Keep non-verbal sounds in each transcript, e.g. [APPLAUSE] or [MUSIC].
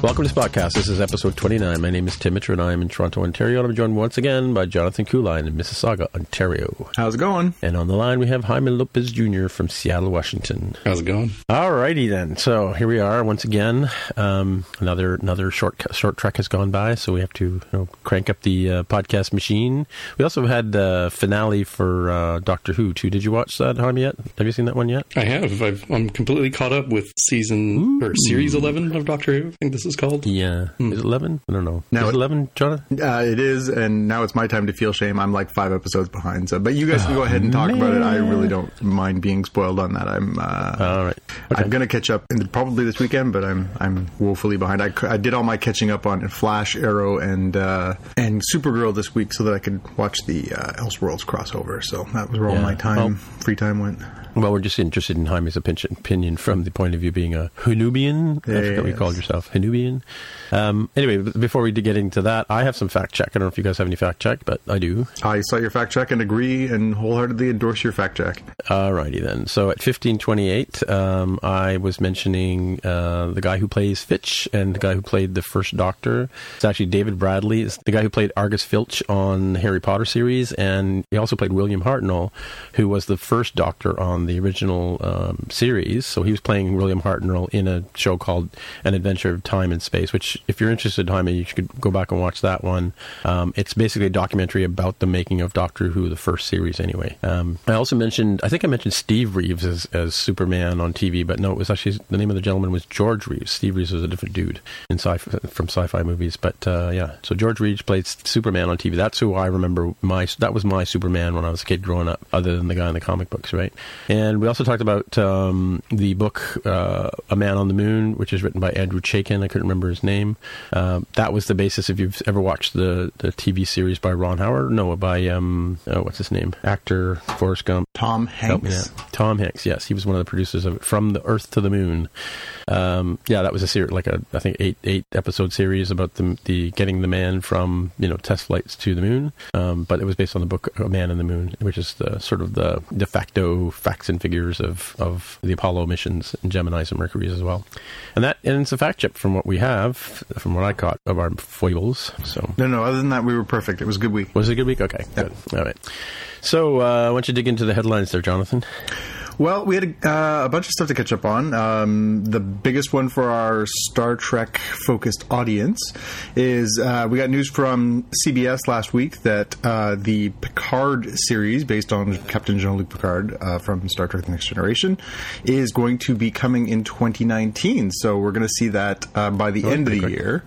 Welcome to Spotcast. This is episode 29. My name is Tim Mitchell and I am in Toronto, Ontario, and I'm joined once again by Jonathan Kuline in Mississauga, Ontario. How's it going? And on the line we have Jaime Lopez Jr. from Seattle, Washington. How's it going? Alrighty then. So here we are once again. Um, another another short short trek has gone by, so we have to you know, crank up the uh, podcast machine. We also had the finale for uh, Doctor Who too. Did you watch that, Jaime? Yet? Have you seen that one yet? I have. i am completely caught up with season Ooh. or series 11 of Doctor Who. I think this is called. Yeah. Hmm. Is it 11? I don't know. Now is it 11, Jonathan? Uh, it is, and now it's my time to feel shame. I'm like five episodes behind. So, But you guys can go ahead and talk man. about it. I really don't mind being spoiled on that. I'm uh, all right. Okay. I'm going to catch up in, probably this weekend, but I'm I'm woefully behind. I, I did all my catching up on Flash, Arrow, and uh, and Supergirl this week so that I could watch the uh, Elseworlds crossover. So that was where yeah. all my time, well, free time went. Well, we're just interested in Jaime's opinion from the point of view being a Hanubian. Yeah, I forget what you called yourself, Hanubian. Um, anyway, before we get into that, I have some fact check. I don't know if you guys have any fact check, but I do. I saw your fact check and agree and wholeheartedly endorse your fact check. Alrighty then. So at 1528, um, I was mentioning uh, the guy who plays Filch and the guy who played the first Doctor. It's actually David Bradley. It's the guy who played Argus Filch on the Harry Potter series, and he also played William Hartnell, who was the first Doctor on the original um, series. So he was playing William Hartnell in a show called An Adventure of Time and Space, which if you're interested, Jaime, you should go back and watch that one. Um, it's basically a documentary about the making of Doctor Who, the first series, anyway. Um, I also mentioned, I think I mentioned Steve Reeves as, as Superman on TV, but no, it was actually the name of the gentleman was George Reeves. Steve Reeves was a different dude in sci from sci-fi movies, but uh, yeah. So George Reeves played Superman on TV. That's who I remember. My that was my Superman when I was a kid growing up, other than the guy in the comic books, right? And we also talked about um, the book uh, A Man on the Moon, which is written by Andrew Chaikin. I couldn't remember his name. Uh, that was the basis. If you've ever watched the, the TV series by Ron Howard, no, by um, oh, what's his name? Actor Forrest Gump. Tom Hanks. Tom Hanks. Yes, he was one of the producers of it. From the Earth to the Moon. Um, yeah, that was a series, like a I think eight eight episode series about the the getting the man from you know test flights to the moon. Um, but it was based on the book A Man in the Moon, which is the sort of the de facto facts and figures of of the Apollo missions and Gemini's and Mercury's as well. And that and it's a fact check from what we have, from what I caught of our foibles. So no, no. Other than that, we were perfect. It was a good week. Was it a good week? Okay, good. All right. So uh, why don't you dig into the headlines there, Jonathan? Well, we had a, uh, a, bunch of stuff to catch up on. Um, the biggest one for our Star Trek focused audience is uh, we got news from CBS last week that uh, the Picard series, based on Captain Jean Luc Picard uh, from Star Trek The Next Generation, is going to be coming in 2019. So we're going to see that uh, by the oh, end of the year.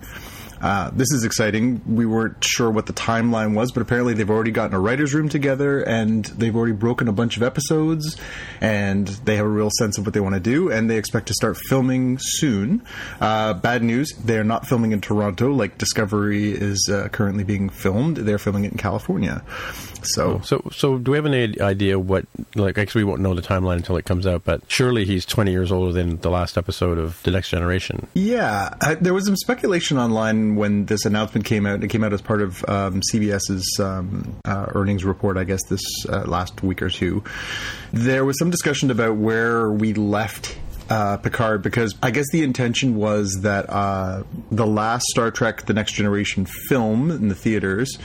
Uh, this is exciting. We weren't sure what the timeline was, but apparently they've already gotten a writer's room together and they've already broken a bunch of episodes and they have a real sense of what they want to do and they expect to start filming soon. Uh, bad news, they are not filming in Toronto like Discovery is uh, currently being filmed. They're filming it in California. So, So, so do we have any idea what, like, actually we won't know the timeline until it comes out, but surely he's 20 years older than the last episode of The Next Generation. yeah, I, there was some speculation online when this announcement came out. It came out as part of um, CBS's um, uh, earnings report, I guess, this uh, last week or two. There was some discussion about where we left uh, Picard because I guess the intention was that uh, the last Star Trek: The Next Generation film in the theaters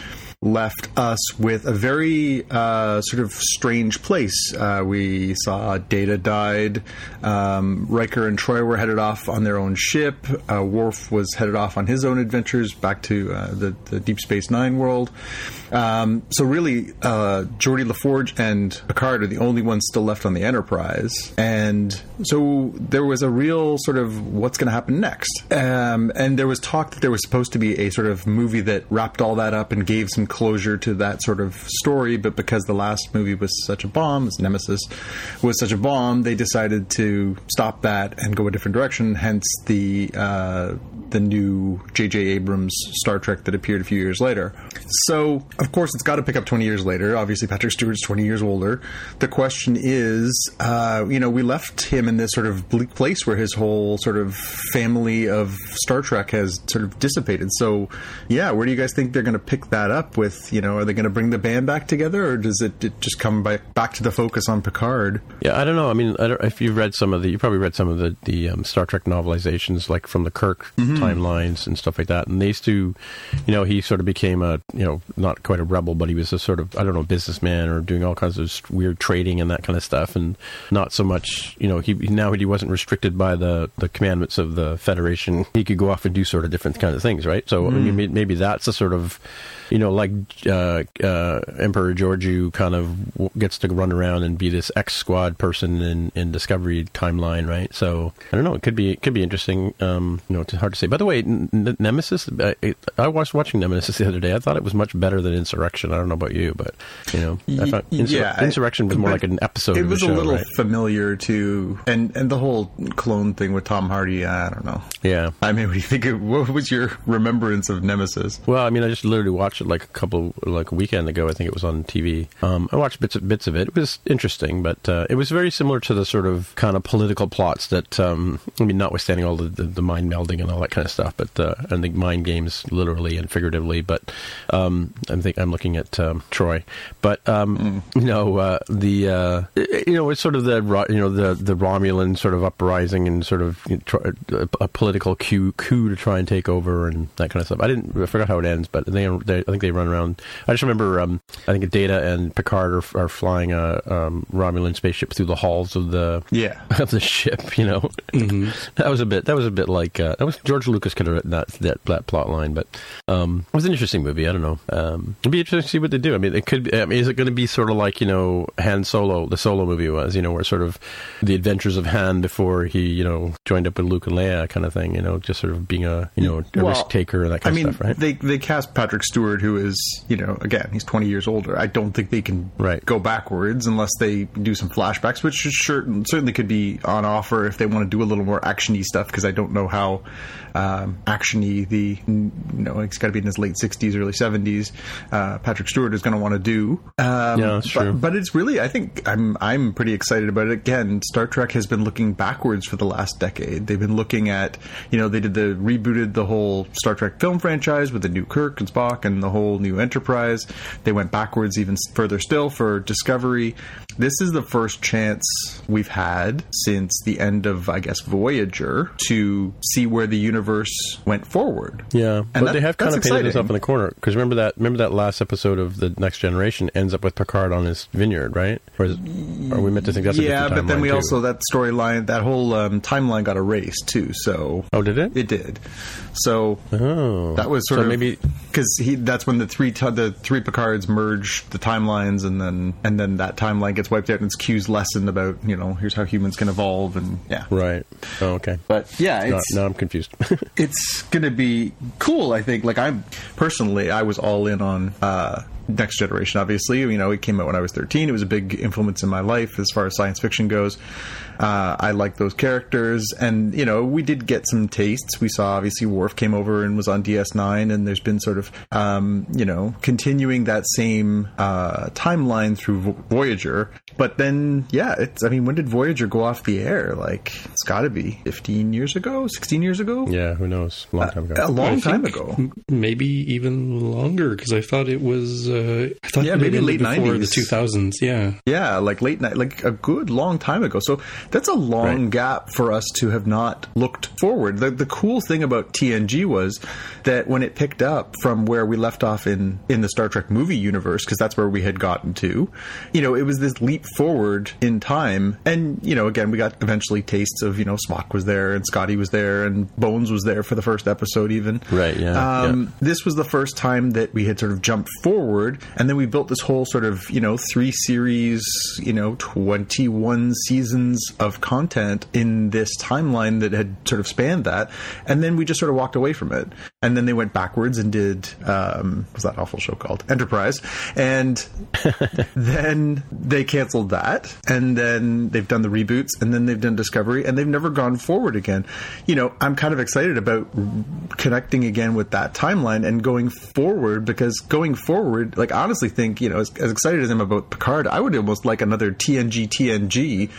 left us with a very uh, sort of strange place. Uh, we saw Data died. Um, Riker and Troi were headed off on their own ship. Uh, Worf was headed off on his own adventures back to uh, the, the Deep Space Nine world. Um, so really, uh, Geordi LaForge and Picard are the only ones still left on the Enterprise, and so there was a real sort of what's going to happen next. Um, and there was talk that there was supposed to be a sort of movie that wrapped all that up and gave some closure to that sort of story, but because the last movie was such a bomb, Nemesis was such a bomb, they decided to stop that and go a different direction. Hence the uh, the new J.J. Abrams Star Trek that appeared a few years later. So, of course, it's got to pick up 20 years later. Obviously, Patrick Stewart's 20 years older. The question is, uh, you know, we left him in this sort of bleak place where his whole sort of family of Star Trek has sort of dissipated. So, yeah, where do you guys think they're going to pick that up with? You know, are they going to bring the band back together or does it, it just come by, back to the focus on Picard? Yeah, I don't know. I mean, I if you've read some of the, you probably read some of the the um, Star Trek novelizations, like from the Kirk Hmm. timelines and stuff like that. And these two, you know, he sort of became a, you know, not quite a rebel, but he was a sort of, I don't know, businessman or doing all kinds of weird trading and that kind of stuff, and not so much, you know, he now he wasn't restricted by the the commandments of the Federation. He could go off and do sort of different kind of things, right? So I mean, hmm. maybe that's a sort of you know, like uh, uh, Emperor Georgiou kind of w- gets to run around and be this X Squad person in, in Discovery timeline, right? So I don't know. It could be it could be interesting. Um, you know, it's hard to say. By the way, Nemesis. I, it, I was watching Nemesis the other day. I thought it was much better than Insurrection. I don't know about you, but you know, I thought Insur- yeah, Insurrection was more like an episode. It of the was show, a little right? familiar to, and and the whole clone thing with Tom Hardy. I don't know. yeah. I mean, what do you think? Of, what was your remembrance of Nemesis? Well, I mean, I just literally watched it like a couple, like a weekend ago. I think it was on TV. Um, I watched bits of bits of it. It was interesting, but uh, it was very similar to the sort of kind of political plots that, um, I mean, notwithstanding all the, the, the mind melding and all that kind of stuff, but uh, and the mind games, literally and figuratively. But um, I think I'm looking at um, Troi, but um, you know, uh, the uh, you know, it's sort of the you know the the Romulan sort of uprising and sort of you know, a, a political coup coup to try and take over and that kind of stuff. I didn't I forgot how it ends, but they, they I think they run around. I just remember um, I think Data and Picard are, are flying a um, Romulan spaceship through the halls of the Yeah. [LAUGHS] of the ship. You know, [LAUGHS] that was a bit that was a bit like uh, that was George Lucas could have written that that, that plot line, but um, it was an interesting movie. I don't know. Um, it'd be interesting to see what they do. I mean, it could. Be, I mean, is it going to be sort of like you know Han Solo, the Solo movie was, you know, where sort of the adventures of Han before he you know joined up with Luke and Leia, kind of thing. You know, just sort of being a you know a Well, risk taker and that I kind mean, of stuff, right? they they cast Patrick Stewart, who is you know again he's twenty years older. I don't think they can Right. go backwards unless they do some flashbacks, which is sure, certainly could be on offer if they want to do a little more actiony stuff. Because I don't know how um, actiony the you know it's got to be in his late sixties, early seventies. Uh, Patrick Stewart is going to want to do. Um, Yeah, that's but, true. But it's really, I think I'm I'm pretty excited about it. Again, Star Trek has been looking backwards for the last decade. They've been looking at, you know, they did the rebooted the whole Star Trek film franchise with the new Kirk and Spock and the whole new Enterprise. They went backwards even further still for Discovery. This is the first chance we've had since the end of, I guess, Voyager to see where the universe went forward. Yeah, but that- they have kind of painted themselves up in the corner because remember that remember that last episode of the Next Generation ends up with Picard on his vineyard, right? Or is, are we meant to think that's yeah, but then we too? also that storyline, that whole um, timeline got erased too. So oh did it? It did. So oh, that was sort so of maybe because he that's when the three ti the three Picards merge the timelines and then and then that timeline gets wiped out and it's Q's lesson about you know here's how humans can evolve and yeah. right. Oh, okay. But yeah, No, it's now I'm confused. [LAUGHS] it's gonna be cool. I think. Like I'm personally, I was all in on uh, Next Generation, obviously. You know, it came out when I was 13. It was a big influence in my life as far as science fiction goes. Uh, I like those characters, and you know, we did get some tastes. We saw obviously Worf came over and was on DS9, and there's been sort of um, you know continuing that same uh, timeline through Voyager. But then, yeah, it's. I mean, when did Voyager go off the air? Like, it's got to be 15 years ago, 16 years ago. Yeah, who knows? A long time ago. A long I time ago. m- Maybe even longer because I thought it was. Uh, I thought Yeah, maybe late 90s. the 2000s. Yeah. Yeah, like late night, like a good long time ago. So that's a long Right. gap for us to have not looked forward. The, the cool thing about TNG was that when it picked up from where we left off in in the Star Trek movie universe, because that's where we had gotten to, you know, it was this leap forward in time. And you know, again, we got eventually tastes of you know Spock was there and Scotty was there and Bones was there for the first episode, even. Right, yeah, Um, yeah. this was the first time that we had sort of jumped forward and then we built this whole sort of you know three series you know 21 seasons of content in this timeline that had sort of spanned that. And then we just sort of walked away from it and then they went backwards and did um what's that awful show called? Enterprise. And [LAUGHS] then they canceled that. And then they've done the reboots. And then they've done discovery. And they've never gone forward again. You know i'm kind of excited about connecting again with that timeline and going forward because going forward like I honestly think you know as, as excited as i'm about picard i would almost like another tng tng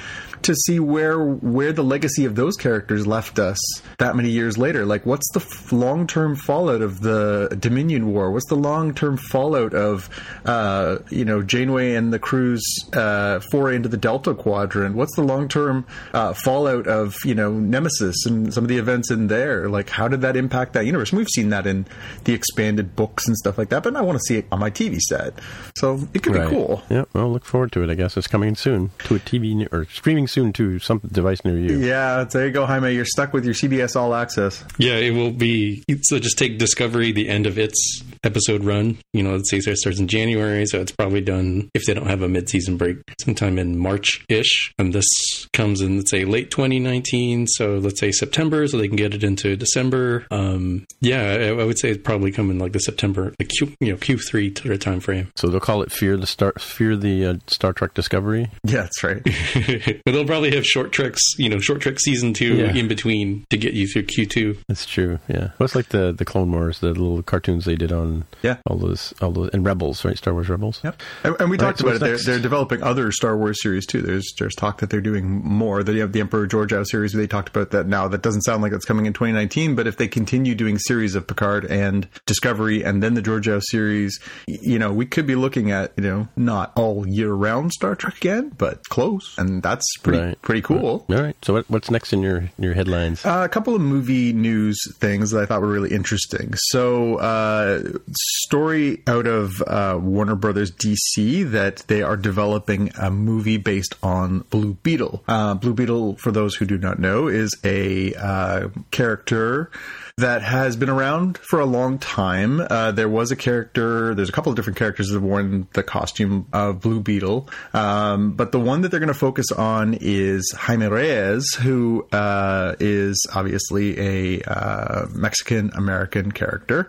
to see where where the legacy of those characters left us that many years later. Like, what's the f- long term fallout of the Dominion War? What's the long term fallout of uh, you know Janeway and the crew's uh, foray into the Delta Quadrant? What's the long term uh, fallout of you know Nemesis and some of the events in there? Like, how did that impact that universe? And we've seen that in the expanded books and stuff like that, but I want to see it on my TV set, so it could Right. be cool. Yeah, well, look forward to it. I guess it's coming soon to a TV ne- or streaming soon to some device near you. Yeah, there you go, Jaime. You're stuck with your CBS All Access. Yeah, it will be. So just take Discovery, the end of its episode run. You know, let's say it starts in January, so it's probably done if they don't have a mid-season break, sometime in March ish. And this comes in, let's say, late 2019. So let's say September, so they can get it into December. Um, yeah, I, I would say it's probably coming like the September, the Q, you know, Q3 sort of time frame. So they'll call it Fear the Star Fear the uh, Star Trek Discovery. Yeah, that's right. [LAUGHS] but they'll probably have short treks, you know, short trek season two Yeah. in between to get you through Q2. That's true. Yeah, well, it's like the the Clone Wars, the little cartoons they did on Yeah. all those all those and Rebels, right? Star Wars Rebels. Yep. And, and we Right, talked so about what's it. They're, they're developing other Star Wars series too. There's there's talk that they're doing more. That you have the Emperor Georgiou series. They talked about that now. That doesn't sound like it's coming in 2019. But if they continue doing series of Picard and Discovery and then the Georgiou series, you know, we could be looking at you know not all year round Star Trek again, but close. And that's pretty Right. pretty cool. All right. So what, what's next in your your headlines? Uh, a couple of movie news things that I thought were really interesting. So, uh, story out of uh, Warner Brothers DC that they are developing a movie based on Blue Beetle. Uh, Blue Beetle, for those who do not know, is a uh, character that has been around for a long time. Uh, there was a character, there's a couple of different characters that have worn the costume of Blue Beetle, um, but the one that they're going to focus on is Jaime Reyes, who uh, is obviously a uh, Mexican American character.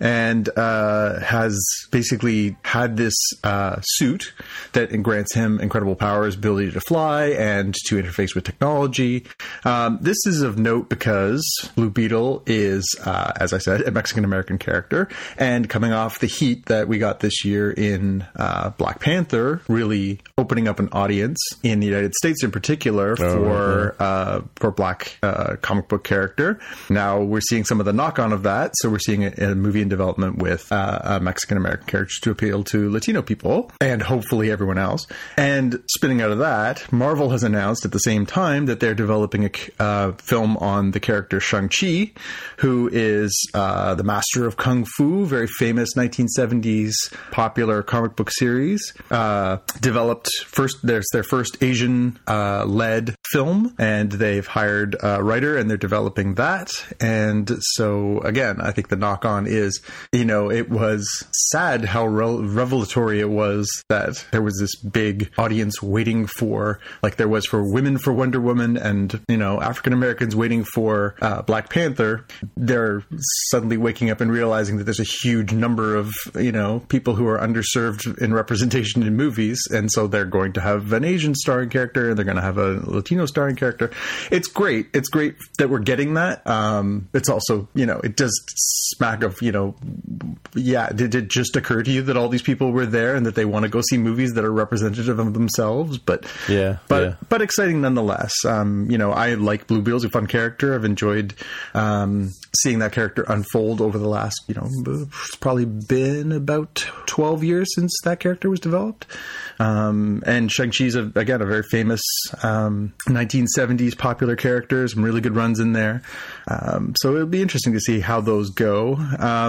And uh, has basically had this uh, suit that grants him incredible powers, ability to fly, and to interface with technology. Um, this is of note because Blue Beetle is, uh, as I said, a Mexican American character, and coming off the heat that we got this year in uh, Black Panther, really opening up an audience in the United States in particular for uh, for Black uh, comic book character. Now we're seeing some of the knock on of that, so we're seeing a, a movie in development with uh, a Mexican American character to appeal to Latino people and hopefully everyone else. And spinning out of that, Marvel has announced at the same time that they're developing a uh, film on the character Shang-Chi, who is uh, the master of Kung Fu, very famous 1970s popular comic book series. Uh, developed first, there's their first Asian uh, led film, and they've hired a writer and they're developing that. And so, again, I think the knock on is because you know it was sad how re- revelatory it was that there was this big audience waiting for, like there was for women for Wonder Woman, and you know African Americans waiting for uh, Black Panther. They're suddenly waking up and realizing that there's a huge number of you know people who are underserved in representation in movies, and so they're going to have an Asian starring character, and they're going to have a Latino starring character. It's great. It's great that we're getting that. Um, it's also you know it does smack of you know yeah did it just occur to you that all these people were there and that they want to go see movies that are representative of themselves? But Yeah, but yeah. but exciting nonetheless. Um, you know i like blue beetle's a fun character. I've enjoyed um, seeing that character unfold over the last you know it's probably been about 12 years since that character was developed. Um, and shang-chi's again a very famous um, 1970s popular character. Some really good runs in there. Um, so it'll be interesting to see how those go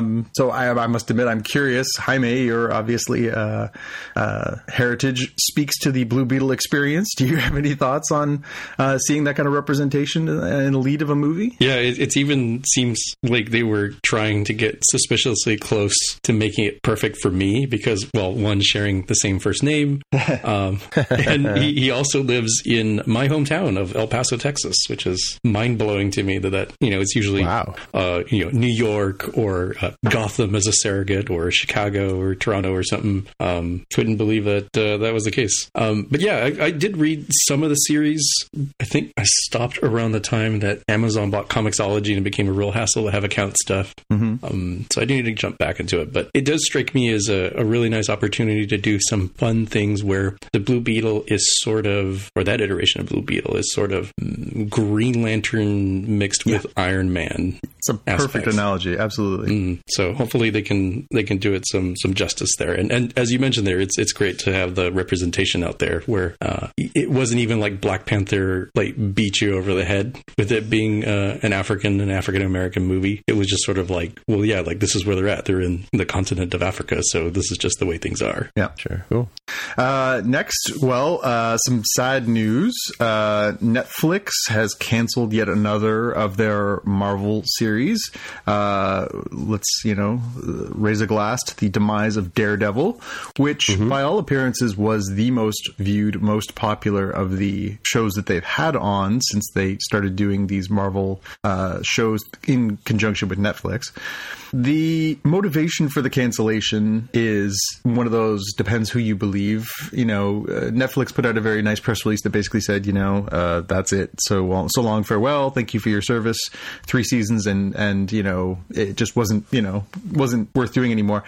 um, so I, I must admit i'm curious. Jaime you're obviously uh, uh, heritage speaks to the blue beetle experience. Do you [LAUGHS] have any thoughts on uh, seeing that kind of representation in the lead of a movie? Yeah, it, it's even seems like they were trying to get suspiciously close to making it perfect for me because, well, one sharing the same first name, [LAUGHS] um, and he, he also lives in my hometown of El Paso, Texas, which is mind blowing to me that that you know it's usually Wow. uh, you know New York or uh, Gotham as a surrogate or Chicago or Toronto or something. Um, couldn't believe that uh, that was the case. Um, but yeah, I, I did read some of the series. I think I stopped around the time that Amazon bought Comixology and it became a real hassle to have account stuff. Um, so I do need to jump back into it. But it does strike me as a, a really nice opportunity to do some fun things where the Blue Beetle is sort of, or that iteration of Blue Beetle is sort of mm, Green Lantern mixed with Iron Man. it's a perfect Aspects. analogy absolutely Mm, so hopefully they can they can do it some some justice there. And and as you mentioned there, it's it's great to have the representation out there where uh, it wasn't even like Black Panther like beat you over the head with it being uh, an African and African American movie. It was just sort of like, well, yeah, like this is where they're at. They're in the continent of Africa, so this is just the way things are. yeah Sure. Cool. Uh, next, well, uh, some sad news. Uh, Netflix has canceled yet another of their Marvel series. Uh, let's, you know, raise a glass to the demise of Daredevil, which, by all appearances, was the most viewed, most popular of the shows that they've had on since they started doing these Marvel uh, shows in conjunction with Netflix. The motivation for the cancellation is one of those depends who you believe. You know, uh, Netflix put out a very nice press release that basically said, you know, uh, that's it. So well, so long, farewell. Thank you for your service. Three seasons, and and you know, it just wasn't you know wasn't worth doing anymore.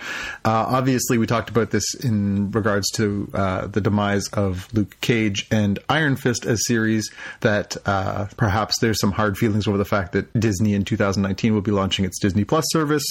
Uh, obviously, we talked about this in regards to uh, the demise of Luke Cage and Iron Fist as series. That uh, perhaps there's some hard feelings over the fact that Disney in 2019 will be launching its Disney Plus service,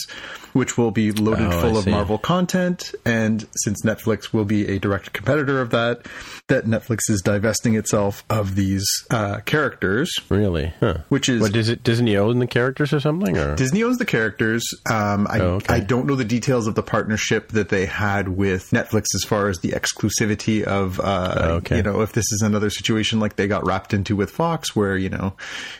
which will be loaded Oh, full of. Marvel content. And since Netflix will be a direct competitor of that, that Netflix is divesting itself of these uh, characters, Really? Huh. which is What does it Disney own the characters or something? Or Disney owns the characters. Um, I, Oh, okay. I don't know the details of the partnership that they had with Netflix as far as the exclusivity of, uh, Oh, okay. you know, if this is another situation like they got wrapped into with Fox, where you know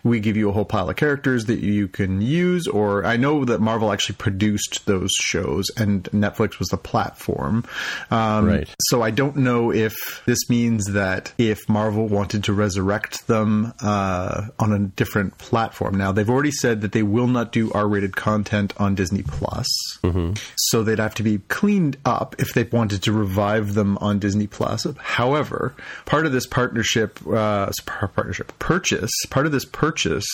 we give you a whole pile of characters that you can use. Or I know that Marvel actually produced those shows, and Netflix was the platform. Um, Right. So I don't know if this means that if Marvel wanted to resurrect them uh, on a different platform. Now they've already said that they will not do R-rated content on Disney Plus, so they'd have to be cleaned up if they wanted to revive them on Disney Plus. However, part of this partnership, uh, partnership purchase, part of this purchase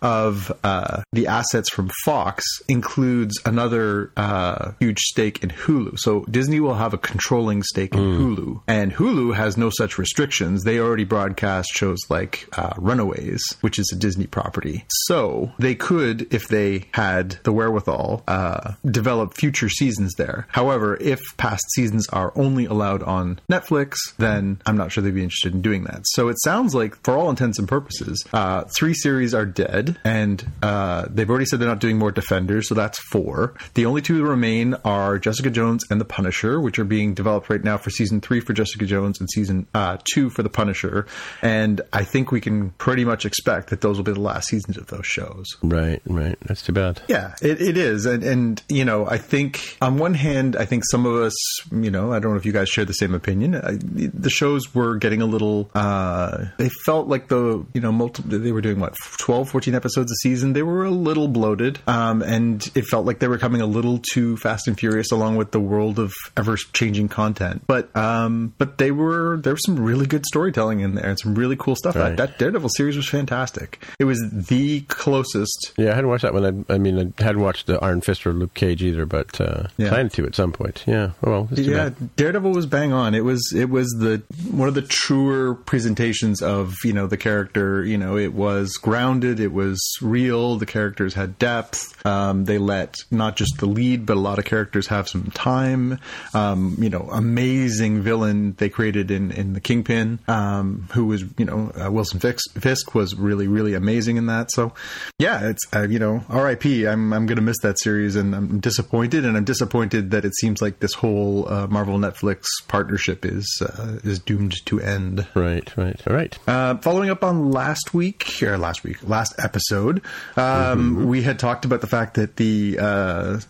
of uh, the assets from Fox includes another uh, huge stake in Hulu. So Disney will have a controlling stake in Hulu, and Hulu has no such restrictions. They already broadcast shows like uh, Runaways, which is a Disney property. So they could, if they had the wherewithal, uh, develop future seasons there. However, if past seasons are only allowed on Netflix, then I'm not sure they'd be interested in doing that. So it sounds like, for all intents and purposes, uh, three series are dead, and uh, they've already said they're not doing more Defenders, so that's four. The only two that remain are Jessica Jones and The Punisher, which are being developed right now for season three for Jessica Jones and season uh, two for The Punisher. And I think we can pretty much expect that those will be the last seasons of those shows. right? right. That's too bad. Yeah, it, it is, and and you know, I think on one hand, I think some of us, you know, I don't know if you guys share the same opinion. I, the shows were getting a little. uh They felt like the you know, multi, they were doing what 12, 14 episodes a season. They were a little bloated, um, and it felt like they were coming a little too fast and furious along with the world of ever changing content. But um, but they were there was some really good storytelling in there and some really cool stuff. Right. That Daredevil series was fantastic. It was the closest Yeah, I hadn't watched that one. I, I mean, I hadn't watched the Iron Fist or Luke Cage either, but uh, Yeah. planned to at some point. Yeah. Well, yeah, bad. Daredevil was bang on. It was it was the one of the truer presentations of you know the character. You know, it was grounded. It was real. The characters had depth. Um, they let not just the lead, but a lot of characters have some time. Um, you know, amazing villain they created in in the Kingpin, um, who was you know uh, Wilson Fisk, Fisk was really really amazing in that. So yeah, it's uh, you know R.I.P. I'm I'm gonna miss that series, and I'm disappointed, and I'm disappointed that it seems like this whole uh, Marvel Netflix partnership is uh, is doomed to end. Right, right. All right. Uh, following up on last week, or last week, last episode, um, we had talked about the fact that the uh,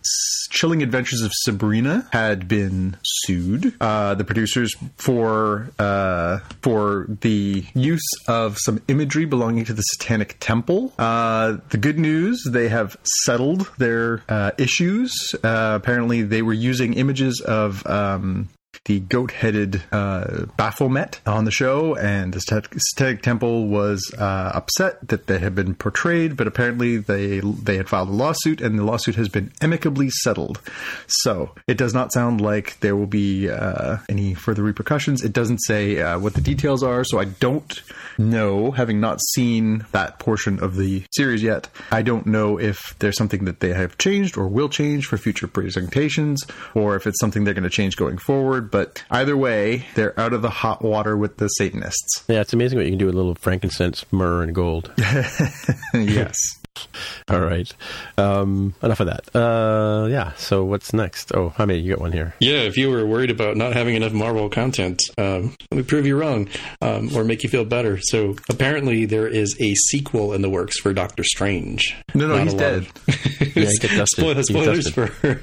Chilling Adventures of Sabrina had been sued. Uh, the producers for uh, for the use of some imagery belonging to the Satanic Temple. Uh, the good news: they have settled their uh, issues. Uh, apparently, they were using images of. Um, the goat-headed uh, Baphomet on the show, and the Stat- Satanic Temple was uh, upset that they had been portrayed, but apparently they they had filed a lawsuit, and the lawsuit has been amicably settled. So it does not sound like there will be uh, any further repercussions. It doesn't say uh, what the details are, so I don't know, having not seen that portion of the series yet. I don't know if there's something that they have changed or will change for future presentations, or if it's something they're going to change going forward. But either way, they're out of the hot water with the Satanists. Yeah, it's amazing what you can do with a little frankincense, myrrh, and gold. [LAUGHS] yes. [LAUGHS] All right. Um, enough of that. Uh, yeah. So what's next? Oh, how many? You got one here. Yeah, if you were worried about not having enough Marvel content, um, let me prove you wrong um, or make you feel better. So apparently, there is a sequel in the works for Doctor Strange. No, no, Not he's dead. [LAUGHS] Yeah, he dusted. [LAUGHS] Spoil- spoilers for, for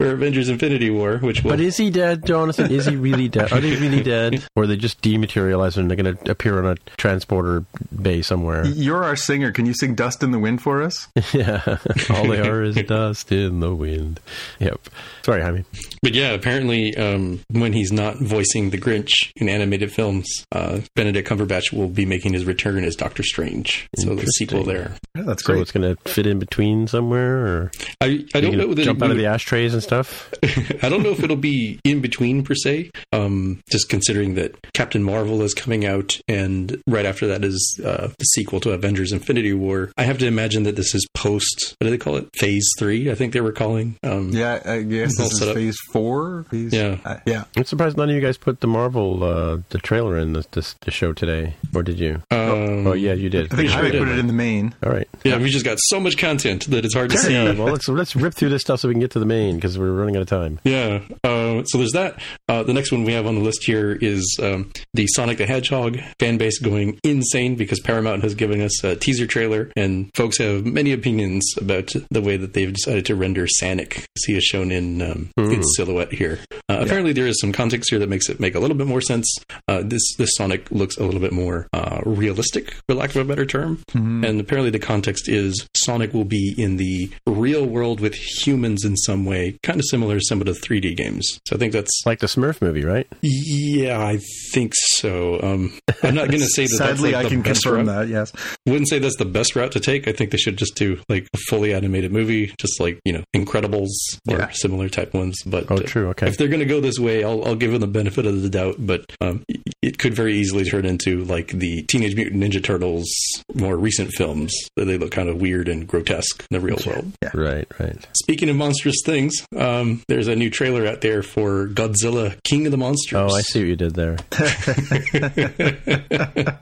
Avengers Infinity War, which will. But is he dead, Jonathan? Is he really dead? Are they really dead? Or are they just dematerialized and they're going to appear on a transporter bay somewhere? You're our singer. Can you sing Dust in the Wind for us? [LAUGHS] yeah. All they are is [LAUGHS] dust in the wind. Yep. Sorry, Jaime. But yeah, apparently, um, when he's not voicing the Grinch in animated films, uh, Benedict Cumberbatch will be making his return as Doctor Strange. So the sequel there. Yeah, that's So great. it's going to fit in between somewhere, or I, I don't know jump out of the ashtrays and stuff. [LAUGHS] I don't know if it'll be in between per se. Um, just considering that Captain Marvel is coming out, and right after that is uh, the sequel to Avengers: Infinity War. I have to imagine that this is post. What do they call it? Phase three, I think they were calling. Um, yeah, I guess this is phase four. Phase, Yeah. uh, yeah. I'm surprised none of you guys put the Marvel uh, the trailer in this, this the show today, or did you? Um, oh yeah, you did. I think sure I I did. put it in the main. All right. yeah, we just got so much content that it's hard to see. Yeah, well, let's let's rip through this stuff so we can get to the main because we're running out of time. Yeah. Uh, so there's that. Uh, the next one we have on the list here is um, the Sonic the Hedgehog fan base going insane because Paramount has given us a teaser trailer, and folks have many opinions about the way that they've decided to render Sonic. as He is shown in um, in silhouette here. Uh, Apparently, there is some context here that makes it make a little bit more sense. Uh, this this Sonic looks a little bit more uh, realistic, for lack of a better term. And apparently, the context is Sonic will be in the real world with humans in some way, kind of similar to some of the 3D games. So I think that's Like the Smurf movie, right? yeah, I think so. Um, I'm not going [LAUGHS] to say that. Sadly, like I can confirm route. that. Yes. Wouldn't say that's the best route to take. I think they should just do like a fully animated movie, just like you know Incredibles or Yeah. similar type ones. But Oh, true. Okay. if they're going to go this way, I'll, I'll give them the benefit of the doubt. But um, it could very easily turn into like the Teenage Mutant Ninja Turtles more recent films. They look kind of weird and grotesque in the real world. Right, right. Speaking of monstrous things, um, there's a new trailer out there for Godzilla King of the Monsters. Oh, I see what you did there. [LAUGHS]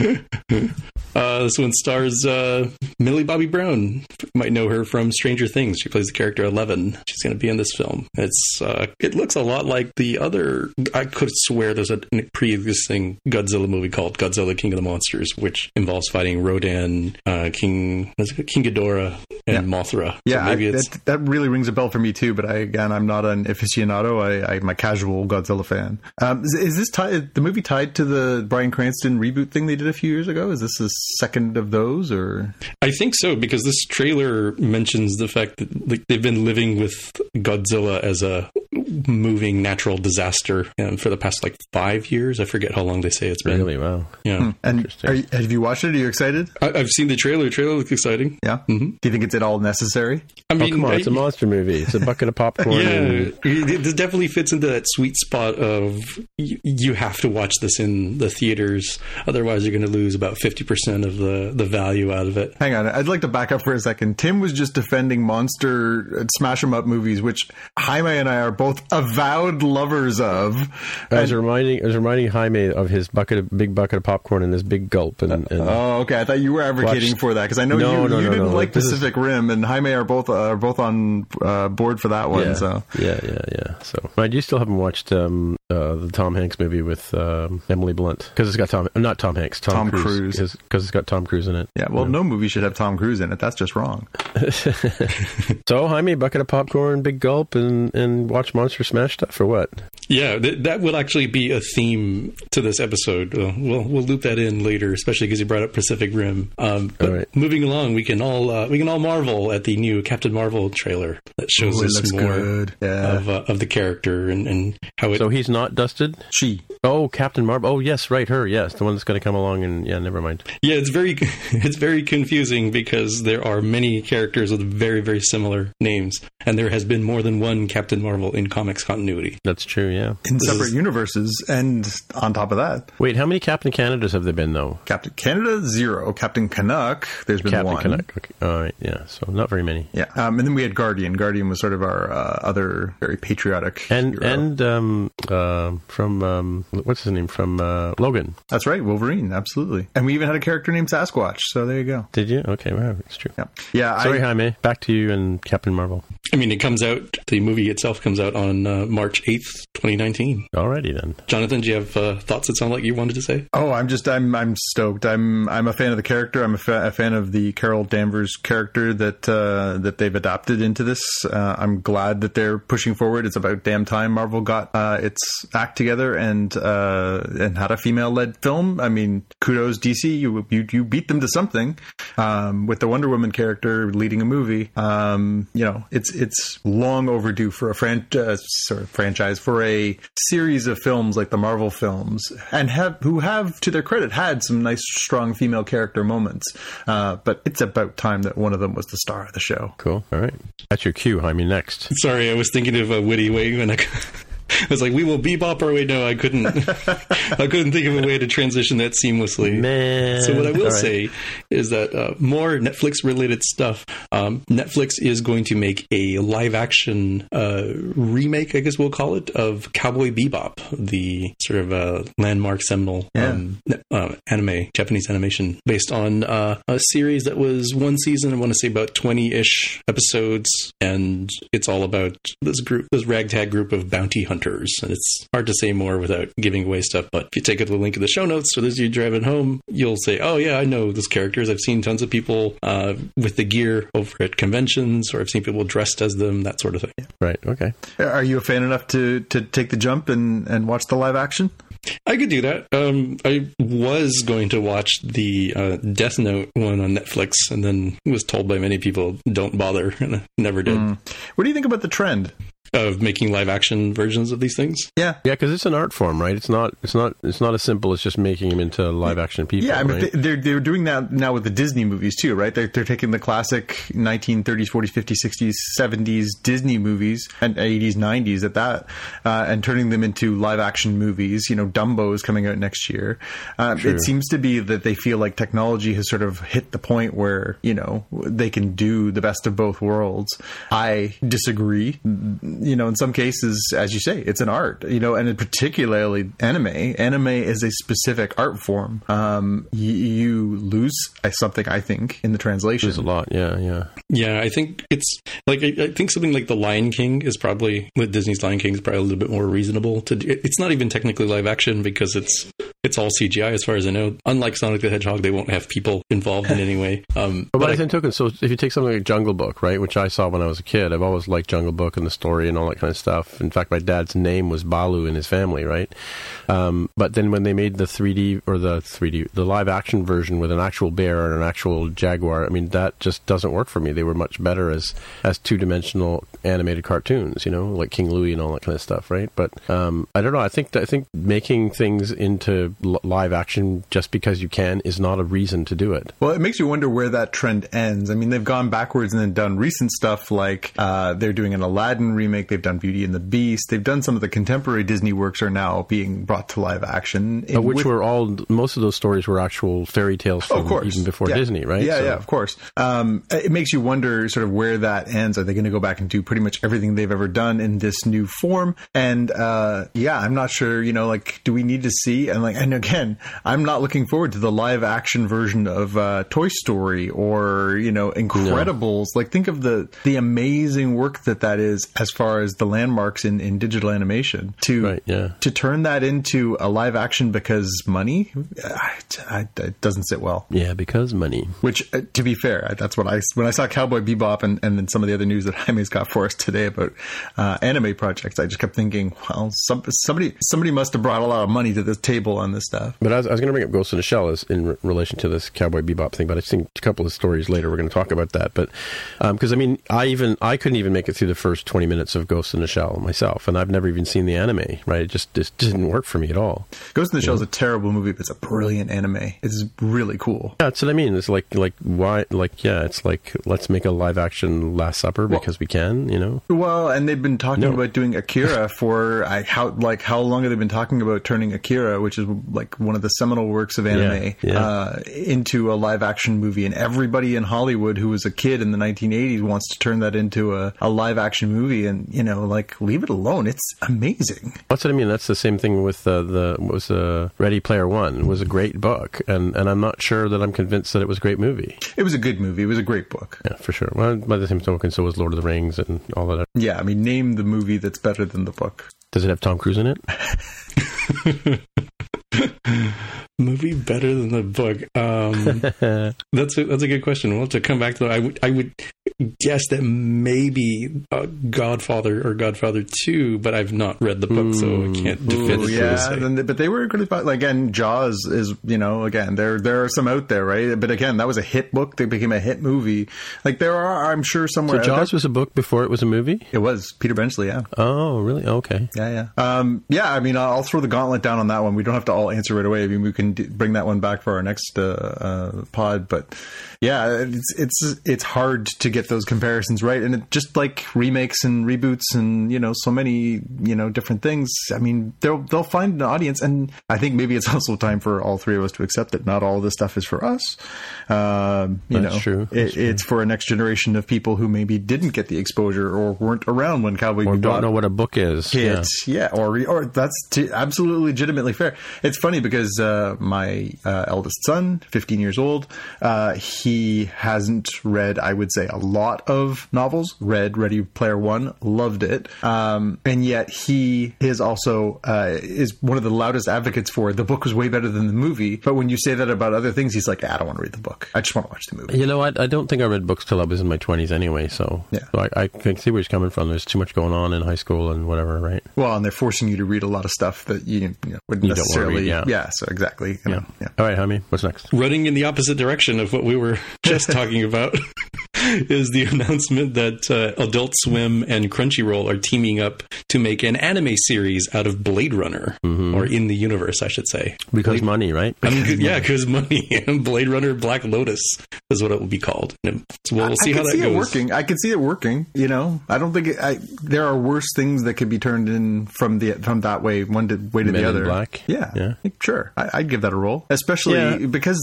[LAUGHS] Uh, this one stars uh, Millie Bobby Brown you might know her from Stranger Things. She plays the character Eleven. She's going to be in this film. It's uh, it looks a lot like the other. I could swear there's a pre-existing Godzilla movie called Godzilla King of the Monsters, which involves fighting Rodan, uh, King King Ghidorah, and Yeah. Mothra. So Yeah, I, that, that really rings a bell for me too. But I, again, I'm not an aficionado. I, I'm a casual Godzilla fan. Um, is, is this tied? The movie tied to the Bryan Cranston reboot thing they did a few years ago? Is this the second of those, or I think so because this trailer mentions the fact that like, they've been living with Godzilla as a moving natural disaster um, for the past like five years. I forget how long they say it's been. Really? Wow. Yeah, and Interesting. are you, have you watched it? Are you excited? I, I've seen the trailer. The trailer looks exciting. Yeah. Mhm. Do you think it's at all necessary? I Oh, mean, come on. I- It's a monster movie. It's a bucket of popcorn. [LAUGHS] yeah, and- it, it definitely fits into that sweet spot of you, you have to watch this in the theaters, otherwise you're going to lose about fifty percent of the the value out of it. Hang on, I'd like to back up for a second. Tim was just defending monster uh, smash 'em up movies, which Jaime and I are both avowed lovers of. I was reminding I was reminding Jaime of his bucket of big bucket of popcorn and this big gulp and, and Oh, okay. I thought you were advocating Watched- for that because I know No, you, no, you no, didn't like This is- Pacific Rim, and Jaime are both are both on uh, board for that one. yeah, So yeah, yeah, yeah. So, I do still haven't watched um, uh, the Tom Hanks movie with um, Emily Blunt because it's got Tom, not Tom Hanks, Tom, Tom Cruise. because it's got Tom Cruise in it. yeah, well, no movie should have Tom Cruise in it. That's just wrong. [LAUGHS] So, Jaime, bucket of popcorn, big gulp, and and watch Monster Smash stuff or what? Yeah, th- that will actually be a theme to this episode. Uh, we'll we'll loop that in later, especially because you brought up Pacific Rim. Um, but All right. moving along, we can all uh, we can all marvel at the new Captain Marvel trailer that shows Ooh, us more. Yeah. of uh, of the character and, and how it. So he's not dusted. She. Oh, Captain Marvel. Oh, yes, right, her. Yes, the one that's going to come along. And yeah, never mind. yeah, it's very [LAUGHS] it's very confusing because there are many characters with very very similar names, and there has been more than one Captain Marvel in comics continuity. That's true. Yeah. In This separate is- universes, and on top of that, Wait, how many Captain Canadas have there been though? Captain Canada zero, Captain Canuck. There's been Captain one. Captain Canuck. Okay. All right. Yeah. So not very many. Yeah, um, and then we had Guardian. Guardian was sort of our uh, other very patriotic And hero. and um, uh, from um, what's his name from uh, Logan? that's right, Wolverine, absolutely. And we even had a character named Sasquatch. So there you go. Did you? Okay, wow, it's true. Yeah, yeah. Sorry, I, Jaime. Back to you and Captain Marvel. I mean, it comes out. The movie itself comes out on uh, March eighth, twenty nineteen. Alrighty then. Jonathan, do you have uh, thoughts that sound like you wanted to say? Oh, I'm just I'm I'm stoked. I'm I'm a fan of the character. I'm a, fa- a fan of the Carol Danvers character that uh, that they've adopted into this. Uh, I'm glad that they're pushing forward. It's about damn time Marvel got uh, its act together and uh, and had a female led film. I mean, kudos DC. You you you beat them to something um, with the Wonder Woman character leading a movie. Um, you know, it's it's long overdue for a fran- uh, sorry, franchise for a series of films like the Marvel films, and have who have to their credit had some nice strong female character moments. Uh, but it's about time that one of them was the star of the show. Cool. All right. That's your cue, Jaime. Next. Sorry, I was thinking of a witty way, and I, [LAUGHS] I was like, "We will bebop our way." No, I couldn't. [LAUGHS] I couldn't think of a way to transition that seamlessly. Man. So what I will right. say is that uh, more Netflix related stuff. Um, Netflix is going to make a live action uh, remake, I guess we'll call it, of Cowboy Bebop, the sort of uh, landmark seminal um, ne- uh, anime, Japanese animation, based on uh, a series that was one season. I want to say about twenty ish episodes, and it's all about this group, this ragtag group of bounty hunters. And it's hard to say more without giving away stuff. But if you take a the link in the show notes, so as you driving home, you'll say, "Oh yeah, I know those characters. I've seen tons of people uh, with the gear over at conventions, or I've seen people dressed as them, that sort of thing." Right. Okay. Are you a fan enough to to take the jump and and watch the live action? I could do that. Um, I was going to watch the uh, Death Note one on Netflix, and then was told by many people, "Don't bother," and [LAUGHS] I never did. What do you think about the trend? Of making live action versions of these things. Yeah, Yeah, because it's an art form, right? It's not. It's not. It's not as simple as just making them into live action people. Yeah, I mean, right? they- they're they're doing that now with the Disney movies too, right? They're they're taking the classic 1930s, 40s, 50s, 60s, 70s Disney movies and 80s, 90s at that, uh, and turning them into live action movies. You know, Dumbo is coming out next year. Um, it seems to be that they feel like technology has sort of hit the point where you know they can do the best of both worlds. I disagree. You know, in some cases, as you say, it's an art. You know, and particularly anime. Anime is a specific art form. Um, you, you lose something, I think, in the translation. There's a lot. Yeah, yeah. Yeah, I think it's like I, I think something like The Lion King is probably with Disney's Lion King is probably a little bit more reasonable to. Do. It's not even technically live action because it's it's all CGI as far as I know. Unlike Sonic the Hedgehog, they won't have people involved in any way. [LAUGHS] Um, but, but by the same token, so if you take something like Jungle Book, right, which I saw when I was a kid, I've always liked Jungle Book and the story and all that kind of stuff. In fact, my dad's name was Balu in his family, right? Um, but then when they made the 3D or the 3D, the live action version with an actual bear and an actual jaguar, I mean, that just doesn't work for me. They were much better as as two dimensional animated cartoons, you know, like King Louie and all that kind of stuff, right? But um, I don't know. I think I think making things into live action just because you can is not a reason to do it. Well, it makes you wonder where that trend ends. I mean, they've gone backwards and then done recent stuff like uh, they're doing an Aladdin remake. They've done Beauty and the Beast. They've done some of the contemporary Disney works are now being brought to live action, which with, were all most of those stories were actual fairy tales from oh, of course. even before yeah. Disney, right? Yeah, so. yeah, of course. Um, it makes you wonder sort of where that ends. Are they going to go back and do pretty much everything they've ever done in this new form? And uh, yeah, I'm not sure. You know, like, do we need to see? And like, and again, I'm not looking forward to the live action version of uh, Toy Story or you know Incredibles. No. Like, think of the the amazing work that that is as far as the landmarks in, in digital animation. To right, yeah. to turn that into a live action because money, it doesn't sit well. Yeah, because money. Which, uh, to be fair, that's what I when I saw Cowboy Bebop and, and then some of the other news that [LAUGHS] Jaime's got for us today about uh, anime projects. I just kept thinking, well, some, somebody somebody must have brought a lot of money to the table on this stuff. But I was, was going to bring up Ghost in the Shell as in re- relation to this Cowboy Bebop thing, but I think a couple of stories later we're going to talk about that. But because um, I mean, I even I couldn't even make it through the first twenty minutes of Ghost in the Shell myself, and I've never even seen the anime. Right, it just just didn't work for me at all. Ghost in the Shell is a terrible movie, but it's a brilliant anime. It's really cool. Yeah, that's what I mean. It's like like why like yeah, it's like let's make a live action Last Supper well, because we can, you know. Well, and they've been talking no. about doing Akira [LAUGHS] for I, how like how long have they been talking about turning Akira, which is like one of the seminal works of anime, yeah, yeah. Uh, into a live action movie, and everybody in Hollywood who was a kid in the 1980s wants to turn that into a, a live action movie, and you know, like leave it alone. It's amazing. That's what I mean. That's the same thing with uh, the was uh, Ready Player One. It was a great book, and and I'm not sure that I'm convinced that it was a great movie. It was a good movie. It was a great book. Yeah, for sure. Well, by the same token, so was Lord of the Rings and all that. Yeah, I mean, name the movie that's better than the book. Does it have Tom Cruise in it? [LAUGHS] movie better than the book? Um, [LAUGHS] that's a, that's a good question. We'll have to come back to that. I would I would guess that maybe uh, Godfather or Godfather Two, but I've not read the book, Ooh. so I can't definitively yeah, say. Then, but they were good about like again, Jaws is you know again there there are some out there, right? But again, that was a hit book. They became a hit movie. Like there are, I'm sure somewhere. So Jaws was a book before it was a movie. It was Peter Benchley. Yeah. Oh, really? Okay. Yeah, yeah. Um, yeah. I mean, I'll throw the gauntlet down on that one. We don't have to all answer right away. I mean, we can d- bring that one back for our next uh, uh, pod, but yeah, it's it's it's hard to get those comparisons right, and it, just like remakes and reboots and you know so many you know different things. I mean, they'll they'll find an audience, and I think maybe it's [LAUGHS] also time for all three of us to accept that not all this stuff is for us. Um, you That's know, true. It, true. it's for a next generation of people who maybe didn't get the exposure or weren't around when Cowboy or don't know what a book is. Hit. Yeah, yeah or or that's t- absolutely legitimately fair. It's funny because uh, my uh, eldest son, 15 years old, uh, he he hasn't read, I would say, a lot of novels. Read Ready Player One, loved it, um, and yet he is also uh, is one of the loudest advocates for it. the book was way better than the movie. But when you say that about other things, he's like, I don't want to read the book. I just want to watch the movie. You know, I, I don't think I read books till I was in my twenties anyway. So yeah, so I, I can see where he's coming from. There's too much going on in high school and whatever, right? Well, and they're forcing you to read a lot of stuff that you, you know, wouldn't you necessarily. Read, yeah. yeah, so exactly. Yeah. Know, yeah. All right, Jaime, what's next? Running in the opposite direction of what we were [LAUGHS] just talking about [LAUGHS] is the [LAUGHS] announcement that uh, Adult Swim and Crunchyroll are teaming up to make an anime series out of Blade Runner, mm-hmm. or in the universe, I should say. Because Blade, money, right? I [LAUGHS] mean, yeah, [LAUGHS] because money. Blade Runner Black Lotus is what it will be called. And so we'll, see I how that see goes. It working. I can see it working. You know, I don't think it, I, there are worse things that could be turned in from the from that way one to, way to Men the other. Black. Yeah, yeah, sure. I, would give that a roll, especially yeah. because